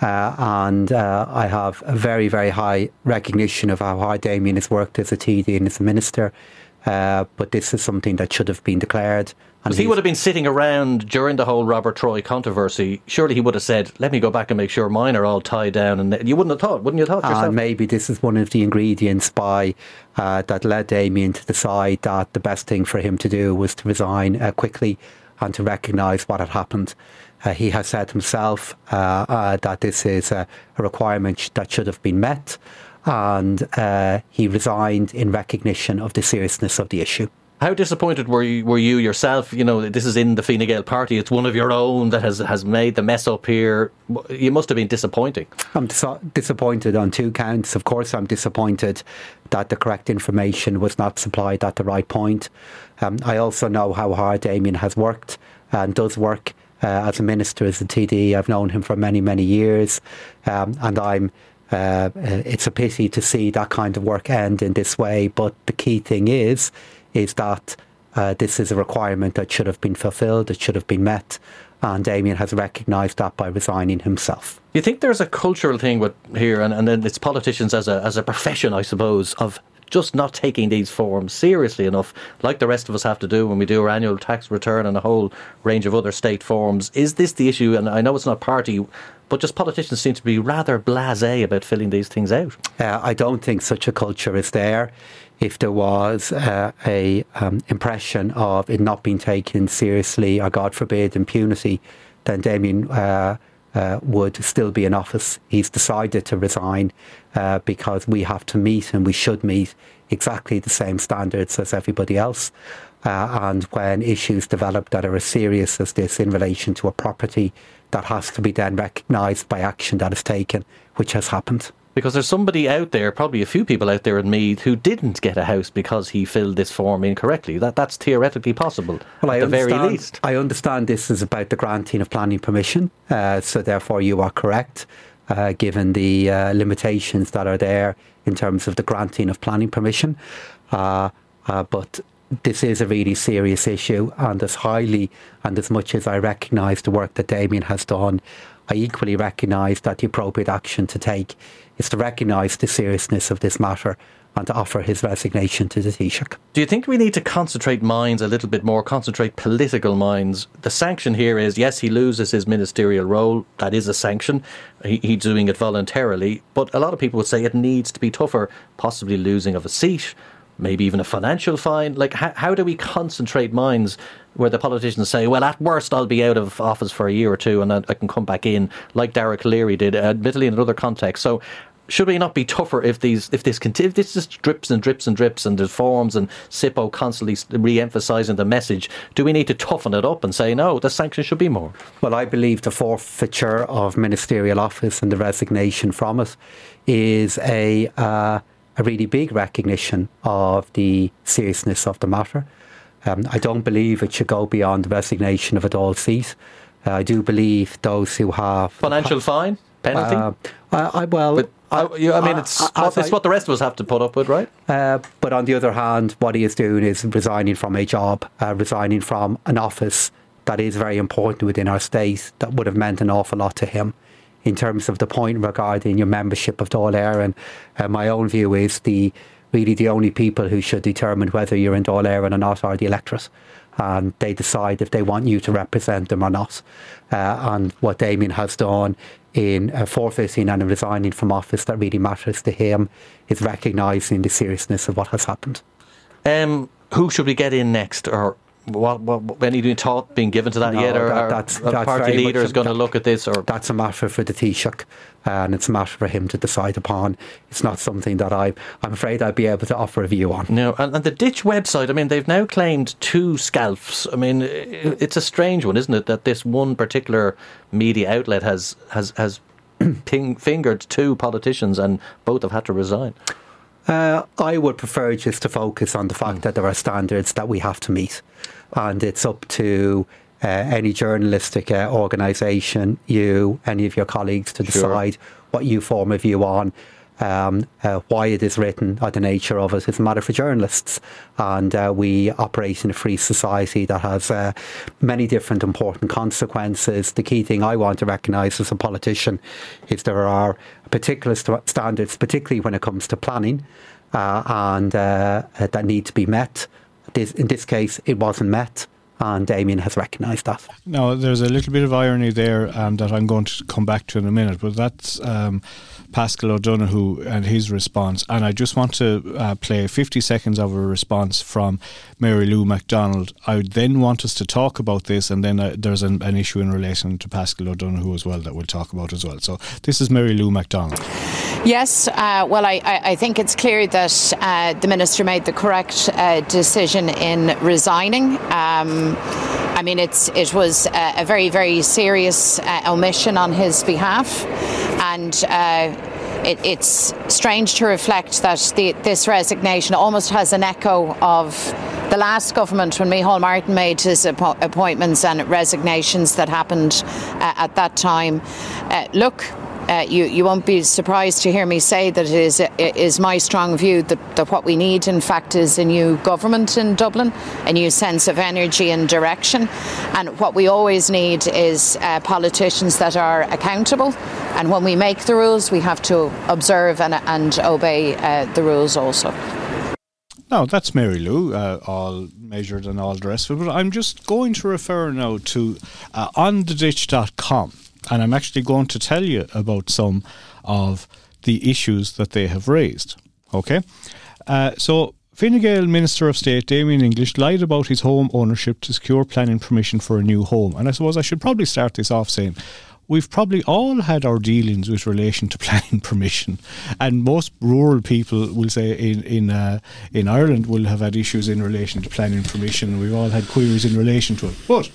Uh, and uh, I have a very, very high recognition of how hard Damien has worked as a TD and as a minister. Uh, but this is something that should have been declared. He would have been sitting around during the whole Robert Troy controversy. Surely he would have said, "Let me go back and make sure mine are all tied down." And you wouldn't have thought, wouldn't you have thought yourself? And maybe this is one of the ingredients by uh, that led Damien to decide that the best thing for him to do was to resign uh, quickly and to recognise what had happened. Uh, he has said himself uh, uh, that this is a, a requirement sh- that should have been met, and uh, he resigned in recognition of the seriousness of the issue. How disappointed were you, were you yourself? You know, this is in the Fine Gael party. It's one of your own that has has made the mess up here. You must have been disappointing. I'm dis- disappointed on two counts. Of course, I'm disappointed that the correct information was not supplied at the right point. Um, I also know how hard Damien has worked and does work uh, as a minister, as a TD. I've known him for many, many years, um, and I'm. Uh, uh, it's a pity to see that kind of work end in this way. But the key thing is, is that uh, this is a requirement that should have been fulfilled. It should have been met, and Damien has recognised that by resigning himself. Do you think there's a cultural thing with here, and, and then it's politicians as a as a profession, I suppose, of just not taking these forms seriously enough, like the rest of us have to do when we do our annual tax return and a whole range of other state forms. Is this the issue? And I know it's not party, but just politicians seem to be rather blasé about filling these things out. Uh, I don't think such a culture is there. If there was uh, a um, impression of it not being taken seriously, or God forbid, impunity, then Damien uh, uh, would still be in office. He's decided to resign uh, because we have to meet and we should meet exactly the same standards as everybody else. Uh, and when issues develop that are as serious as this in relation to a property, that has to be then recognised by action that is taken, which has happened. Because there's somebody out there, probably a few people out there in Meath, who didn't get a house because he filled this form incorrectly. That that's theoretically possible Well, at I the very least. I understand this is about the granting of planning permission, uh, so therefore you are correct, uh, given the uh, limitations that are there in terms of the granting of planning permission. Uh, uh, but this is a really serious issue, and as highly and as much as I recognise the work that Damien has done, I equally recognise that the appropriate action to take is to recognise the seriousness of this matter and to offer his resignation to the Taoiseach. Do you think we need to concentrate minds a little bit more, concentrate political minds? The sanction here is yes, he loses his ministerial role. That is a sanction. He, he's doing it voluntarily. But a lot of people would say it needs to be tougher, possibly losing of a seat, maybe even a financial fine. Like, how, how do we concentrate minds where the politicians say, well, at worst, I'll be out of office for a year or two and I, I can come back in, like Derek Calleary did, uh, admittedly in another context. So, should we not be tougher if these if this if this just drips and drips and drips and there's forms and SIPO constantly re-emphasising the message? Do we need to toughen it up and say no? The sanctions should be more. Well, I believe the forfeiture of ministerial office and the resignation from it is a uh, a really big recognition of the seriousness of the matter. Um, I don't believe it should go beyond the resignation of a Dáil seat. Uh, I do believe those who have financial fine penalty. Uh, I, I, well, but, I, I, mean, it's, what, it's what the rest of us have to put up with, right? Uh, but on the other hand, what he is doing is resigning from a job, uh, resigning from an office that is very important within our state, that would have meant an awful lot to him in terms of the point regarding your membership of Dáil Éireann. Uh, my own view is the really the only people who should determine whether you're in Dáil Éireann or not are the electorate. And they decide if they want you to represent them or not. Uh, and what Damien has done in uh, forfeiting and resigning from office that really matters to him is recognising the seriousness of what has happened. Um, who should we get in next, or what, what, any thought being given to that no, yet? Or that, that's, our that's party leader is going to look at this? Or that's a matter for the Taoiseach, and it's a matter for him to decide upon. It's not something that I, I'm afraid I'd be able to offer a view on. No, and, and the Ditch website. I mean, they've now claimed two scalps. I mean, it's a strange one, isn't it? That this one particular media outlet has has has ping, fingered two politicians, and both have had to resign. Uh, I would prefer just to focus on the fact that there are standards that we have to meet and it's up to uh, any journalistic uh, organisation, you, any of your colleagues, to decide sure. what you form a view on. Um, uh, why it is written or the nature of it. it is a matter for journalists. And uh, we operate in a free society that has uh, many different important consequences. The key thing I want to recognise as a politician is there are particular st- standards, particularly when it comes to planning, uh, and that need to be met. This, in this case, it wasn't met and Damien has recognised that. Now, there's a little bit of irony there um, that I'm going to come back to in a minute, but that's um, Paschal O'Donoghue and his response. And I just want to uh, play 50 seconds of a response from Mary Lou McDonald. I would then want us to talk about this, and then uh, there's an, an, issue in relation to Paschal O'Donoghue as well that we'll talk about as well. So this is Mary Lou McDonald. Yes, uh, well, I, I, think it's clear that uh, the minister made the correct uh, decision in resigning. Um, I mean, it's it was a, a very very serious uh, omission on his behalf, and. It, it's strange to reflect that the, this resignation almost has an echo of the last government when Micheál Martin made his appo- appointments and resignations that happened uh, at that time. Uh, look, uh, you, you won't be surprised to hear me say that it is, it is my strong view that, that what we need, in fact, is a new government in Dublin, a new sense of energy and direction. And what we always need is uh, politicians that are accountable. And when we make the rules, we have to observe and, and obey uh, the rules also. No, that's Mary Lou, uh, all measured and all the rest of it. But I'm just going to refer now to uh, ontheditch.com and I'm actually going to tell you about some of the issues that they have raised. Okay, uh, so Fine Gael Minister of State Damien English lied about his home ownership to secure planning permission for a new home, and I suppose I should probably start this off saying we've probably all had our dealings with relation to planning permission, and most rural people will say in in uh, in Ireland will have had issues in relation to planning permission. We've all had queries in relation to it, but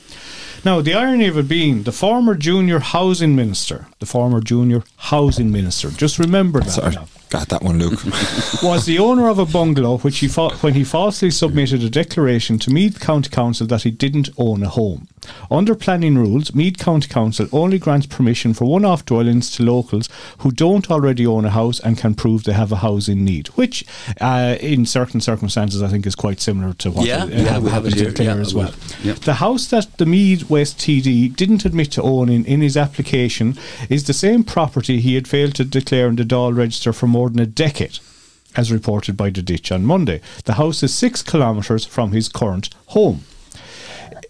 now, the irony of it being the former junior housing minister, the former junior housing minister, just remember that. Sorry. Now. Got that one, Luke. was the owner of a bungalow which he fa- when he falsely submitted a declaration to Meath County Council that he didn't own a home. Under planning rules, Meath County Council only grants permission for one off dwellings to locals who don't already own a house and can prove they have a housing need, which uh, in certain circumstances I think is quite similar to what yeah, uh, yeah, we have it here yeah, as well. well. The house that the Meath West TD didn't admit to owning in his application is the same property he had failed to declare in the Dáil Register for more than a decade. as reported by the ditch on Monday. The house is six kilometres from his current home.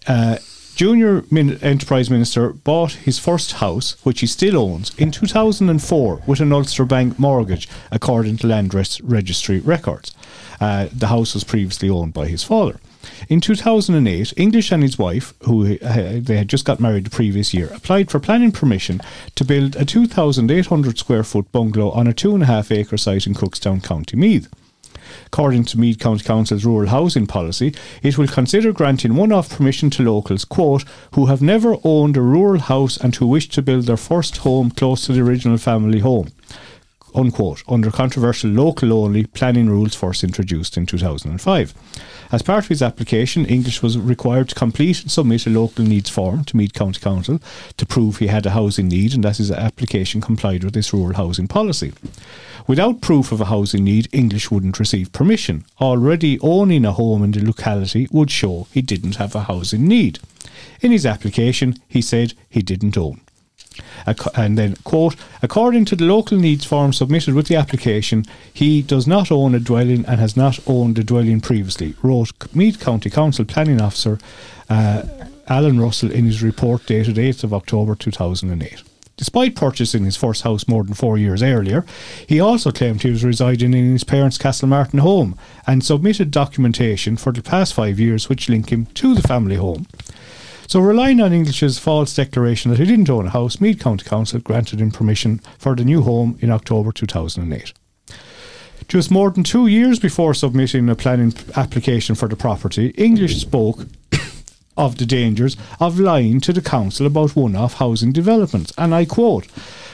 Uh, Junior Min- Enterprise Minister bought his first house, which he still owns, in 2004 with an Ulster Bank mortgage, according to Land Res- Registry records. Uh, the house was previously owned by his father. In 2008, English and his wife, who uh, they had just got married the previous year, applied for planning permission to build a 2,800 square foot bungalow on a two and a half acre site in Cookstown, County Meath. According to Meath County Council's rural housing policy, it will consider granting one off permission to locals, quote, who have never owned a rural house and who wish to build their first home close to the original family home unquote, under controversial local only planning rules first introduced in 2005. As part of his application, English was required to complete and submit a local needs form to Meath County Council to prove he had a housing need and that his application complied with this rural housing policy. Without proof of a housing need, English wouldn't receive permission. Already owning a home in the locality would show he didn't have a housing need. In his application, he said he didn't own. And then, quote, according to the local needs form submitted with the application, he does not own a dwelling and has not owned a dwelling previously, wrote Meath County Council Planning Officer uh, Alan Russell in his report dated 8th of October 2008. Despite purchasing his first house more than four years earlier, he also claimed he was residing in his parents' Castlemartin home and submitted documentation for the past five years which link him to the family home. So, relying on English's false declaration that he didn't own a house, Meath County Council granted him permission for the new home in October 2008. Just more than two years before submitting a planning application for the property, English spoke of the dangers of lying to the council about one off housing developments. And I quote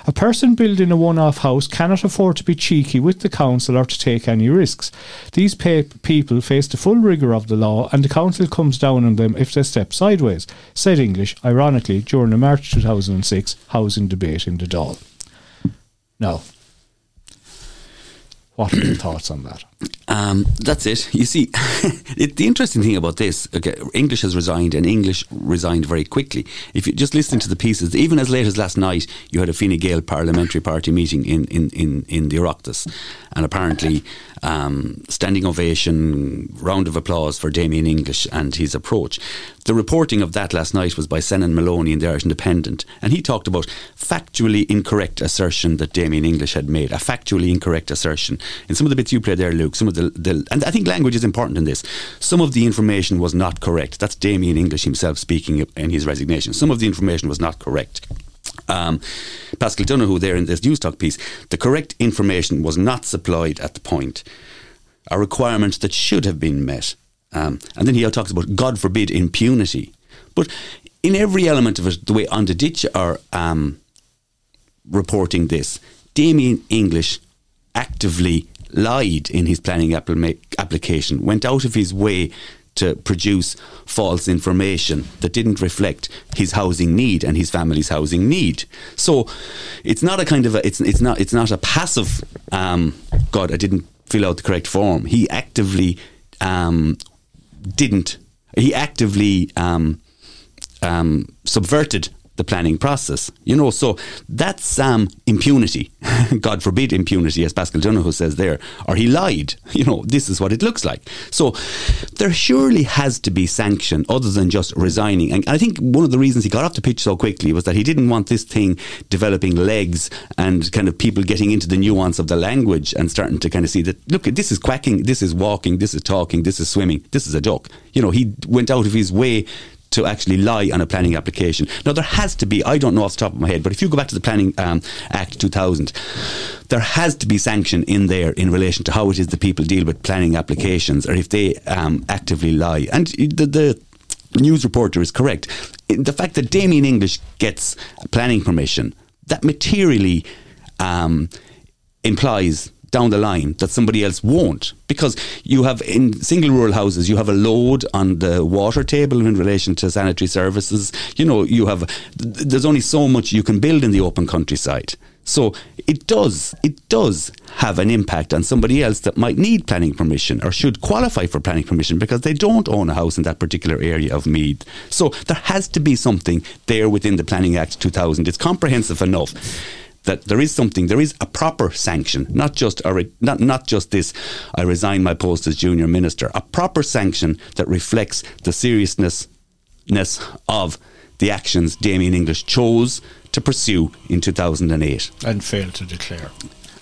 A person building a one off house cannot afford to be cheeky with the council or to take any risks. These people face the full rigour of the law, and the council comes down on them if they step sideways, said English, ironically, during the March 2006 housing debate in the Dáil. Now, what are your thoughts on that? Um, that's it. You see, it, the interesting thing about this, okay, English has resigned, and English resigned very quickly. If you just listen to the pieces, even as late as last night, you had a Fine Gael parliamentary party meeting in in in, in the Oireachtas, and apparently, um, standing ovation, round of applause for Damien English and his approach. The reporting of that last night was by Senan Molony in the Irish Independent, and he talked about factually incorrect assertion that Damien English had made, a factually incorrect assertion. In some of the bits you played there, Luke, some of the, the and I think language is important in this. Some of the information was not correct. That's Damien English himself speaking in his resignation. Some of the information was not correct. Um, Paschal Donohoe there in this Newstalk piece, the correct information was not supplied at the point, a requirement that should have been met. Um, and then he talks about, God forbid, impunity. But in every element of it, the way On the Ditch are um, reporting this, Damien English actively lied in his planning appli- application, went out of his way to produce false information that didn't reflect his housing need and his family's housing need. So it's not a kind of a, it's it's not it's not a passive um, God I didn't fill out the correct form. He actively um, didn't. He actively um, um, subverted the planning process. You know, so that's um, impunity. God forbid impunity, as Paschal Donohoe says there, or he lied. You know, this is what it looks like. So there surely has to be sanction other than just resigning. And I think one of the reasons he got off the pitch so quickly was that he didn't want this thing developing legs and kind of people getting into the nuance of the language and starting to kind of see that, look, this is quacking, this is walking, this is talking, this is swimming, this is a duck. You know, he went out of his way to actually lie on a planning application. Now, there has to be, I don't know off the top of my head, but if you go back to the Planning um, Act 2000, there has to be sanction in there in relation to how it is that people deal with planning applications or if they um, actively lie. And the, the news reporter is correct. The fact that Damien English gets planning permission, that materially um, implies down the line that somebody else won't because you have in single rural houses you have a load on the water table in relation to sanitary services you know you have there's only so much you can build in the open countryside so it does it does have an impact on somebody else that might need planning permission or should qualify for planning permission because they don't own a house in that particular area of Meath. So there has to be something there within the Planning Act 2000. It's comprehensive enough. That there is something, there is a proper sanction, not just a re- not not just this. I resign my post as junior minister. A proper sanction that reflects the seriousness of the actions Damien English chose to pursue in 2008 and failed to declare.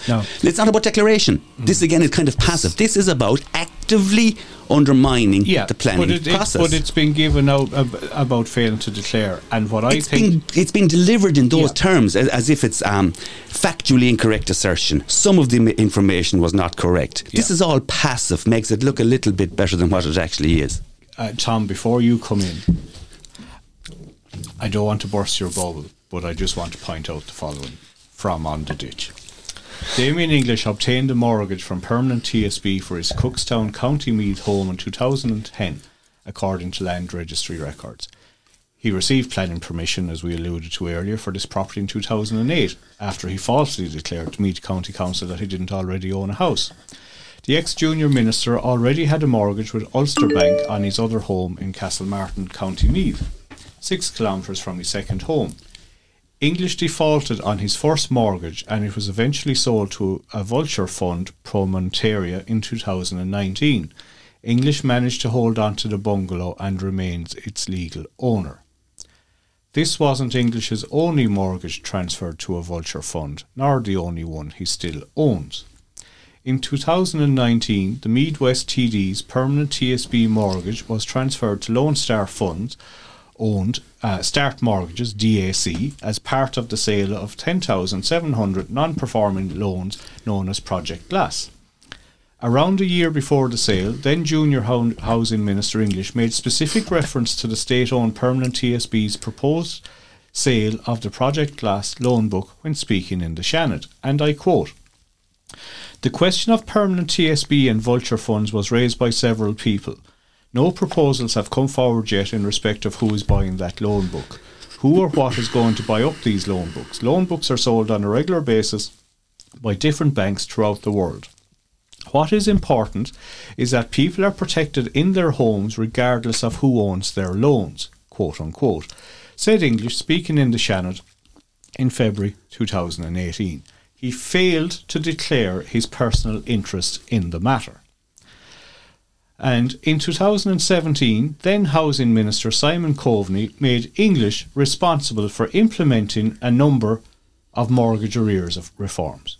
No. It's not about declaration. Mm. This again is kind of passive. This is about actively undermining yeah, the planning but it, process. It, but it's been given out about failing to declare, and what I it's think been, it's been delivered in those yeah. terms as, as, if it's um, factually incorrect assertion. Some of the information was not correct. Yeah. This is all passive, makes it look a little bit better than what it actually is. Uh, Tom, before you come in, I don't want to burst your bubble, but I just want to point out the following from on the ditch. Damien English obtained a mortgage from Permanent TSB for his Cookstown, County Meath home in 2010, according to land registry records. He received planning permission, as we alluded to earlier, for this property in 2008, after he falsely declared to Meath County Council that he didn't already own a house. The ex junior minister already had a mortgage with Ulster Bank on his other home in Castlemartin, County Meath, six kilometres from his second home. English defaulted on his first mortgage and it was eventually sold to a vulture fund, Promontoria, in 2019. English managed to hold on to the bungalow and remains its legal owner. This wasn't English's only mortgage transferred to a vulture fund, nor the only one he still owns. In 2019, the Meath West TD's permanent TSB mortgage was transferred to Lone Star Funds owned uh, Start Mortgages DAC as part of the sale of 10,700 non-performing loans known as Project Glass. Around a year before the sale, then Junior Housing Minister English made specific reference to the state-owned permanent TSB's proposed sale of the Project Glass loan book when speaking in the Seanad, and I quote, The question of permanent TSB and vulture funds was raised by several people – no proposals have come forward yet in respect of who is buying that loan book. Who or what is going to buy up these loan books? Loan books are sold on a regular basis by different banks throughout the world. What is important is that people are protected in their homes regardless of who owns their loans, quote unquote, said English speaking in the Seanad in February 2018. He failed to declare his personal interest in the matter. And in 2017, then Housing Minister Simon Coveney made English responsible for implementing a number of mortgage arrears of reforms.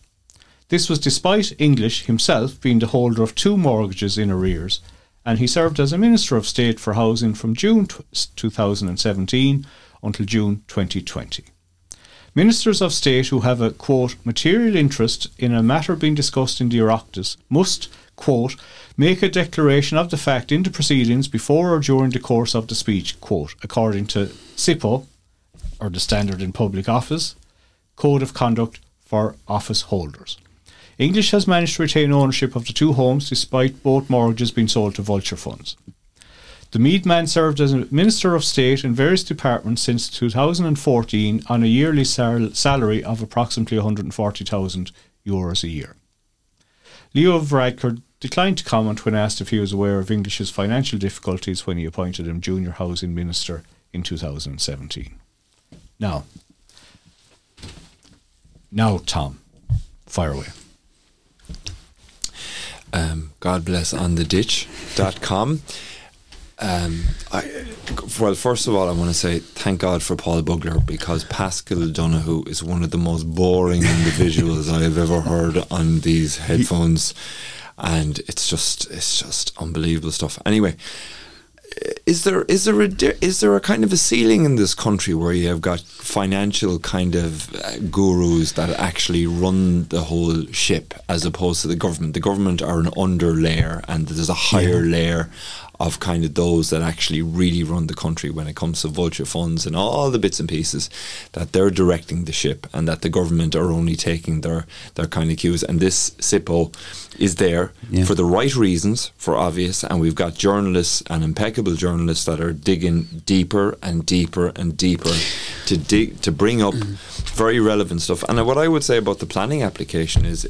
This was despite English himself being the holder of two mortgages in arrears, and he served as a Minister of State for Housing from June 2017 until June 2020. Ministers of State who have a quote material interest in a matter being discussed in the Oireachtas must quote make a declaration of the fact in the proceedings before or during the course of the speech, quote, according to SIPO, or the Standard in Public Office, Code of Conduct for Office Holders. English has managed to retain ownership of the two homes despite both mortgages being sold to vulture funds. The Meath man served as a Minister of State in various departments since 2014 on a yearly sal- salary of approximately 140,000 euros a year. Leo Varadkar declined to comment when asked if he was aware of English's financial difficulties when he appointed him junior housing minister in 2017. Now, now, Tom, fire away. Um, God bless on the ditch.com. Um, I, well, first of all, I want to say thank God for Paul Bugler because Pascal Donoghue is one of the most boring individuals I have ever heard on these headphones and it's just it's just unbelievable stuff. Anyway, is there is there a is there a kind of a ceiling in this country where you have got financial kind of uh, gurus that actually run the whole ship as opposed to the government? The government are an under layer, and there's a higher yeah. layer of kind of those that actually really run the country when it comes to vulture funds and all the bits and pieces that they're directing the ship and that the government are only taking their their kind of cues. And this SIPO is there yeah. for the right reasons for obvious. And we've got journalists and impeccable journalists that are digging deeper and deeper and deeper to dig to bring up mm. very relevant stuff. And what I would say about the planning application is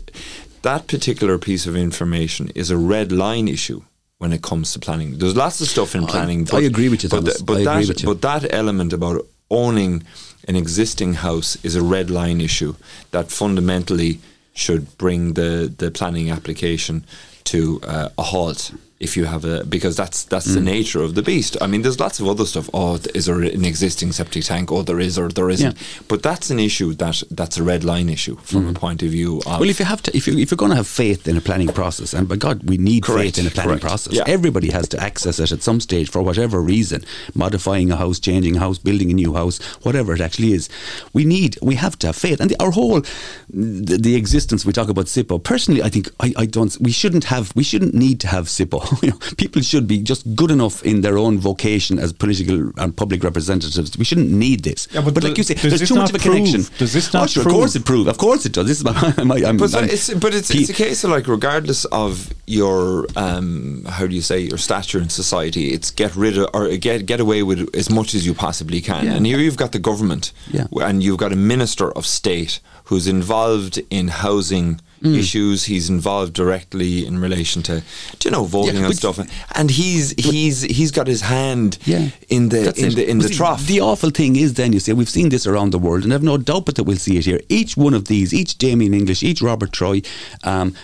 that particular piece of information is a red line issue when it comes to planning. There's lots of stuff in planning. I, I agree with you, but, the, but that, but that element about owning an existing house is a red line issue that fundamentally should bring the, the planning application to uh, a halt if you have a because that's that's the mm. nature of the beast. I mean, there's lots of other stuff. Oh, is there an existing septic tank? Oh, there is or there isn't. Yeah. But that's an issue that that's a red line issue from a mm. point of view of Well, if you have to, if you if you're going to have faith in a planning process, and by God, we need Correct, faith in a planning correct, process. yeah. Everybody has to access it at some stage for whatever reason, modifying a house, changing a house, building a new house, whatever it actually is. We need, we have to have faith, and the, our whole the, the existence we talk about SIPO. Personally, I think I, I don't. We shouldn't have. We shouldn't need to have SIPO. people should be just good enough in their own vocation as political and public representatives. We shouldn't need this. Yeah, but like you say, there's too much of a prove- connection. does this Oh, not sure, Of course, it proves. Of course, it does. This is my. my I'm, But, I'm- it's, but it's, it's a case of like, regardless of your, um, how do you say, your stature in society, it's get rid of or get get away with as much as you possibly can. Yeah. And here you've got the government, Yeah. and you've got a minister of state who's involved in housing. Mm. Issues he's involved directly in relation to, do you know, voting Yeah, and stuff, and he's he's he's got his hand Yeah, in the in it. the in But the trough. The awful thing is, then you see, we've seen this around the world, and I've no doubt but that we'll see it here. Each one of these, each Damien English, each Robert Troy, um,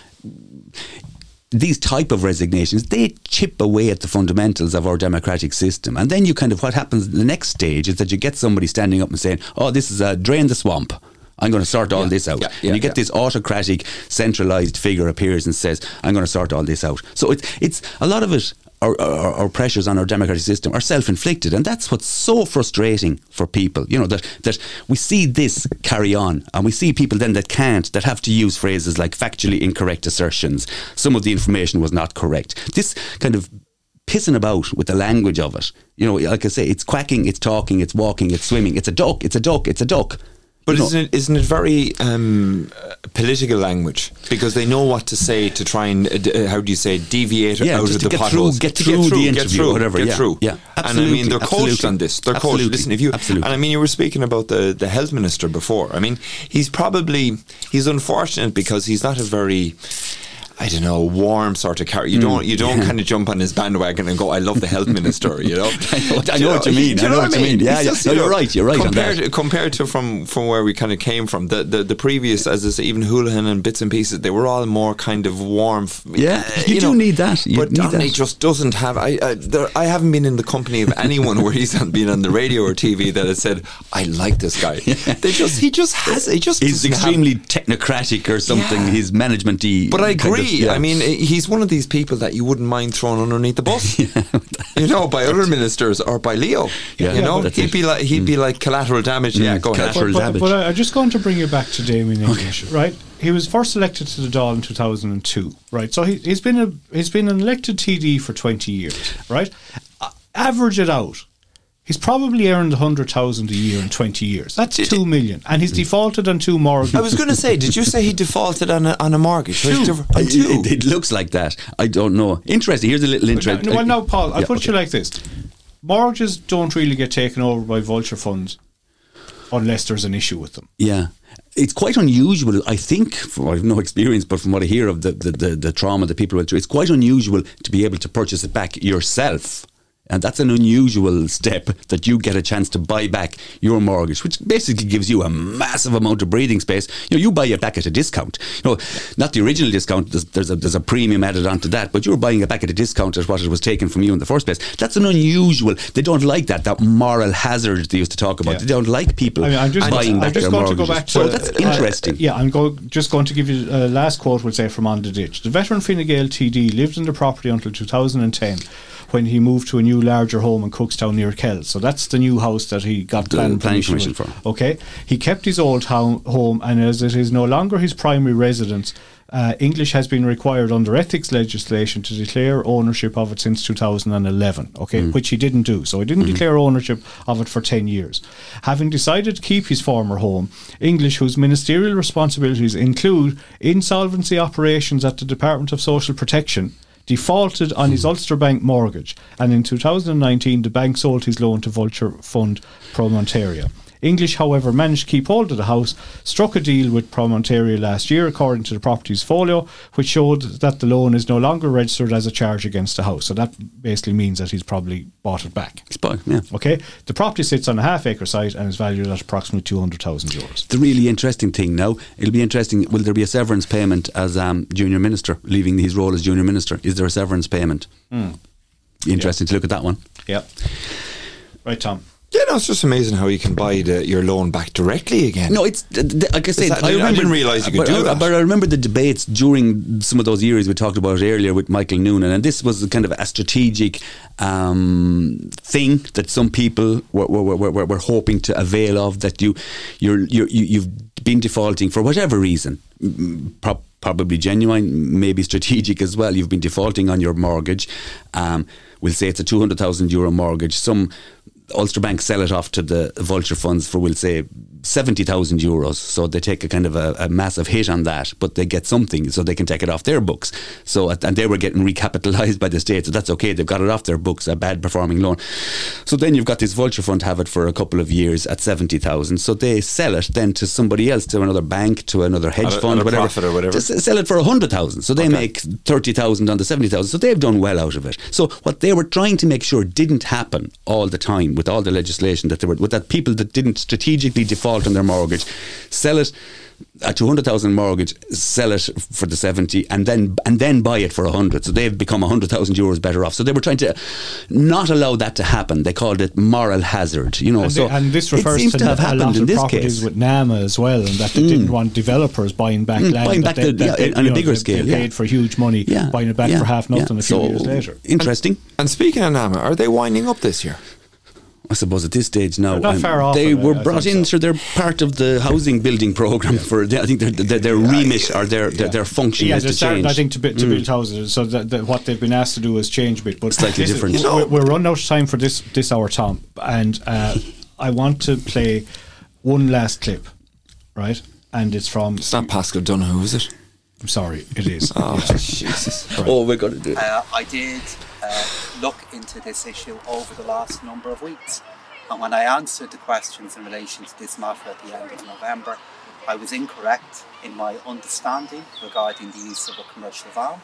these type of resignations, they chip away at the fundamentals of our democratic system. And then you kind of what happens in the next stage is that you get somebody standing up and saying, "Oh, this is a drain the swamp." I'm going to sort all this out. yeah, and you get yeah. this autocratic, centralized figure appears and says, "I'm going to sort all this out." So it's it's a lot of it. Our, our, our pressures on our democratic system are self-inflicted, and that's what's so frustrating for people. You know that that we see this carry on, and we see people then that can't, that have to use phrases like factually incorrect assertions. Some of the information was not correct. This kind of pissing about with the language of it. You know, like I say, it's quacking, it's talking, it's walking, it's swimming. It's a duck. It's a duck. It's a duck. But isn't it, isn't it very um, uh, political language? Because they know what to say to try and, uh, uh, how do you say, deviate Yeah, out of to the get through- potholes. get through the get interview, through, whatever, Get yeah, through. yeah. And I mean, they're coached absolutely. on this. They're coached. Absolutely, Listen, if you, absolutely. and I mean, you were speaking about the, the health minister before. I mean, he's probably, he's unfortunate because he's not a very, I don't know, warm sort of character. You don't, you don't kind of jump on his bandwagon and go, "I love the health minister." You know, I know- know what you mean. I know what you mean. Yeah, yeah. just, No, you you're right, you're right Compared, to- compared to from from where we kind of came from, the the, the previous, as I say, even Houlihan and bits and pieces, they were all more kind of warm. Yeah, uh, you do need that. You but need Donnelly that. just doesn't have. I I, there, I haven't been in the company of anyone where he's been on the radio or TV that has said, "I like this guy." They just he just has. He just He's doesn't have- extremely technocratic or something. Yeah. He's managementy. But I of- agree. yeah. I mean, he's one of these people that you wouldn't mind throwing underneath the bus. you know, by other ministers or by Leo. Yeah, you know, that's he'd it. Mm. be like he'd be like collateral damage. Yeah, go ahead. Collateral but, but, damage. but I, I'm just going to bring you back to Damien English, right? He was first elected to the Dáil in 2002, right? So he, he's been a he's been an elected TD for 20 years, right? A- average it out. He's probably earned 100,000 a year in 20 years. That's 2 million. And he's defaulted on two mortgages. I was going to say, did you say he defaulted on a, on a mortgage? Two. On It- two. It, it looks like that. I don't know. Interesting. Here's a little No, interest. no, well, now, Paul, I'll Yeah, put okay. you like this. Mortgages don't really get taken over by vulture funds unless there's an issue with them. Yeah. It's quite unusual, I think, from, I have no experience, but from what I hear of the, the, the, the trauma that people went through, it's quite unusual to be able to purchase it back yourself. And that's an unusual step that you get a chance to buy back your mortgage, which basically gives you a massive amount of breathing space. You know, you buy it back at a discount. You know, not the original discount. There's, there's a there's a premium added onto that, but you're buying it back at a discount at what it was taken from you in the first place. That's an unusual. They don't like that. That moral hazard they used to talk about. Yeah. They don't like people I mean, I'm just, buying I'm back just their going to go back to. so that's uh, interesting. yeah, I'm go, just going to give you a last quote, we'll say, from On the Ditch. The veteran Fine Gael TD lived in the property until 2010 when he moved to a new larger home in Cookstown near Kells. So that's the new house that he got The planning, planning permission, with. Okay. He kept his old town home, and as it is no longer his primary residence, uh, English has been required under ethics legislation to declare ownership of it since 2011, okay, Mm. which he didn't do. So he didn't Mm-hmm. declare ownership of it for 10 years. Having decided to keep his former home, English, whose ministerial responsibilities include insolvency operations at the Department of Social Protection, defaulted on his Ulster Bank mortgage, and in 2019 the bank sold his loan to Vulture Fund Promontoria. English, however, managed to keep hold of the house, struck a deal with Promontoria last year, according to the property's folio, which showed that the loan is no longer registered as a charge against the house. So that basically means that he's probably bought it back. It's fine, yeah. Okay, the property sits on a half acre site and is valued at approximately 200,000 euros. The really interesting thing now, it'll be interesting. Will there be a severance payment as um, junior minister, leaving his role as junior minister? Is there a severance payment? Be interesting to look at that one. Yep. Right, Tom. Yeah, no, it's just amazing how you can buy the, your loan back directly again. No, it's like I said. that- I, I remember, didn't realise you could but do I, that. But I remember the debates during some of those years we talked about earlier with Michael Noonan, and this was kind of a strategic um, thing that some people were, were, were, were, hoping to avail of. That you, you're, you're, you, you've been defaulting for whatever reason. mm, Pro- Probably genuine, maybe strategic as well. You've been defaulting on your mortgage. Um, we'll say it's a two hundred thousand euro mortgage. Some Ulster Bank sell it off to the vulture funds for, we'll say, 70,000 euros. So they take a kind of a, a massive hit on that, but they get something so they can take it off their books. So, and they were getting recapitalized by the state. So that's okay. They've got it off their books, a bad performing loan. So then you've got this vulture fund have it for a couple of years at 70,000. So they sell it then to somebody else, to another bank, to another hedge a- fund, at whatever. profit or whatever. Sell it for 100,000. So they make 30,000 on the 70,000. So they've done well out of it. So what they were trying to make sure didn't happen all the time with all the legislation that there were, with that people that didn't strategically default on their mortgage, sell it a 200,000 mortgage, sell it for the 70 and then and then buy it for 100. So they've become 100,000 euros better off. So they were trying to not allow that to happen. They called it moral hazard, you know. And, so the- and this it refers seems to, to have happened in of this properties case. with NAMA as well, and that they didn't want developers buying back Mm, land buying back they, the- that yeah, they, on a you know, bigger they- scale, They yeah. paid for huge money, Yeah, buying it back yeah, for half yeah. nothing a few So, years later. Interesting. And speaking of NAMA, are they winding up this year? I suppose at this stage now, They're not um, far off they of it, were brought in, so. so they're part of the housing building program for. I think their their, their remit or their their, their function yeah, is to starting, change. Mm. I think, to, bu- to build houses. So that, that what they've been asked to do is change a bit. But Slightly this is- different. we're, we're running out of time for this this hour, Tom, and uh, I want to play one last clip, right? And it's from. It's not Paschal Donohoe, is it? I'm sorry, it is. Oh, Jesus. oh, we're going to do it. Uh, I did uh, look into this issue over the last number of weeks. And when I answered the questions in relation to this matter at the end of November, I was incorrect in my understanding regarding the use of a commercial van.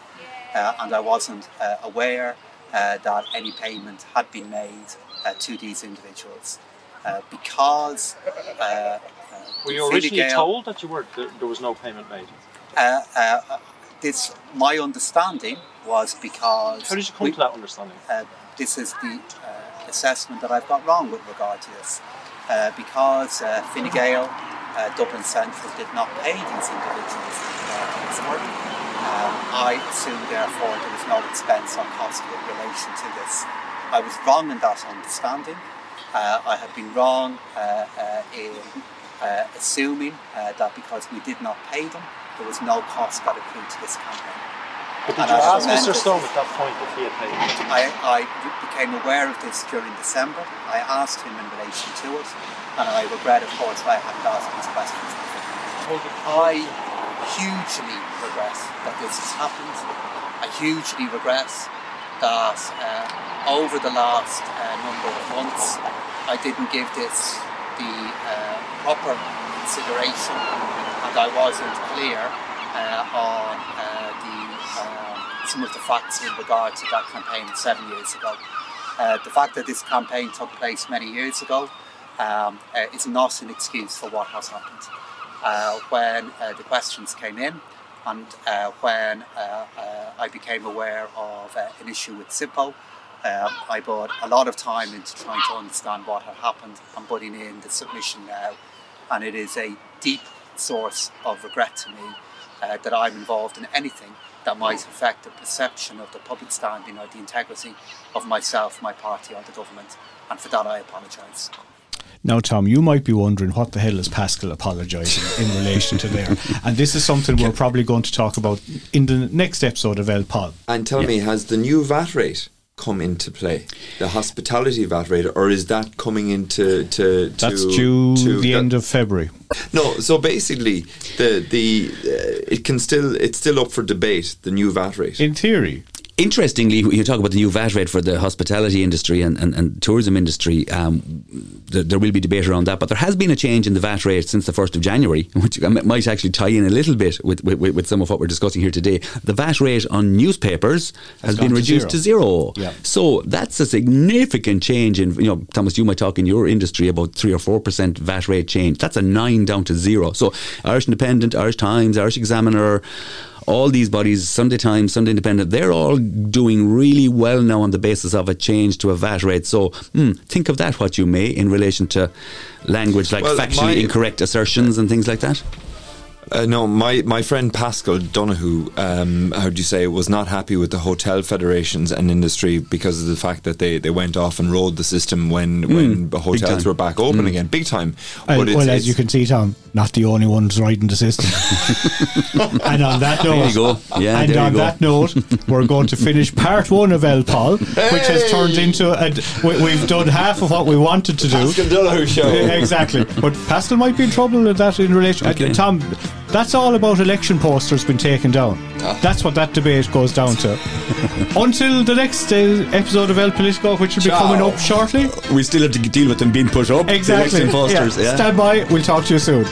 Uh, and I wasn't uh, aware uh, that any payment had been made uh, to these individuals. Uh, because Were you originally Gael- told that you were there, there was no payment made? uh, uh, this my understanding was because How did you come we- to that understanding? uh, this is the uh, assessment that I've got wrong with regard to this. Uh, because uh, Fine Gael, uh, Dublin Central did not pay these individuals in this work, um, I assume therefore there was no expense or cost with relation to this. I was wrong in that understanding. Uh, I have been wrong uh, uh, in uh, assuming uh, that because we did not pay them, there was no cost that accrued to this campaign. But did And you ask Mr. amended- Stone at that point if he had paid? I, I became aware of this during December. I asked him in relation to it, and I regret, of course, that I hadn't asked these questions before. I hugely regret that this has happened. I hugely regret that uh, over the last uh, number of months I didn't give this the uh, proper consideration and I wasn't clear uh, on uh, the, um, some of the facts in regard to that campaign seven years ago. Uh, the fact that this campaign took place many years ago um, uh, is not an excuse for what has happened. Uh, when uh, the questions came in and uh, when uh, uh, I became aware of uh, an issue with SIPO, um, I put a lot of time into trying to understand what had happened I'm putting in the submission now. And it is a deep source of regret to me uh, that I'm involved in anything that might affect the perception of the public standing or the integrity of myself, my party, or the government. And for that, I apologise. Now, Tom, you might be wondering what the hell is Paschal apologising in relation to there, and this is something we're probably going to talk about in the next episode of El Pod. And tell me, has the new VAT rate come into play? The hospitality VAT rate, or is that coming into to? to That's due to the that- end of February. No, so basically, the the uh, it can still it's still up for debate. The new VAT rate. In theory, Interestingly, you talk about the new VAT rate for the hospitality industry and, and, and tourism industry. Um, th- there will be debate around that, but there has been a change in the VAT rate since the 1st of January, which might actually tie in a little bit with, with, with some of what we're discussing here today. The VAT rate on newspapers has gone been to reduced zero. to zero. Yeah. So that's a significant change in, you know, Thomas, you might talk in your industry about 3 or 4% VAT rate change. That's a 9 down to zero. So Irish Independent, Irish Times, Irish Examiner, all these bodies, Sunday Times, Sunday Independent, they're all doing really well now on the basis of a change to a VAT rate. So hmm, think of that what you may in relation to language like Well, factually my- incorrect assertions and things like that. Uh, no, my, my friend Paschal Donohoe, um, how do you say, was not happy with the hotel federations and industry because of the fact that they, they went off and rode the system when when the hotels were back open again, big time. Well, it's- well, it's- as you can see, Tom, not the only ones riding the system. and on that note, There you go. Yeah, and there you uh, on go. that note, we're going to finish part one of El Pol, which has turned into a. We, we've done half of what we wanted to do. Paschal Donohoe show. Exactly. But Paschal might be in trouble with that in relation. uh, Tom, that's all about election posters being taken down. That's what that debate goes down to. Until the next uh, episode of El Politico, which will be Ciao. coming up shortly. We still have to deal with them being put up. Exactly. election posters, Yeah. yeah. Stand by. We'll talk to you soon.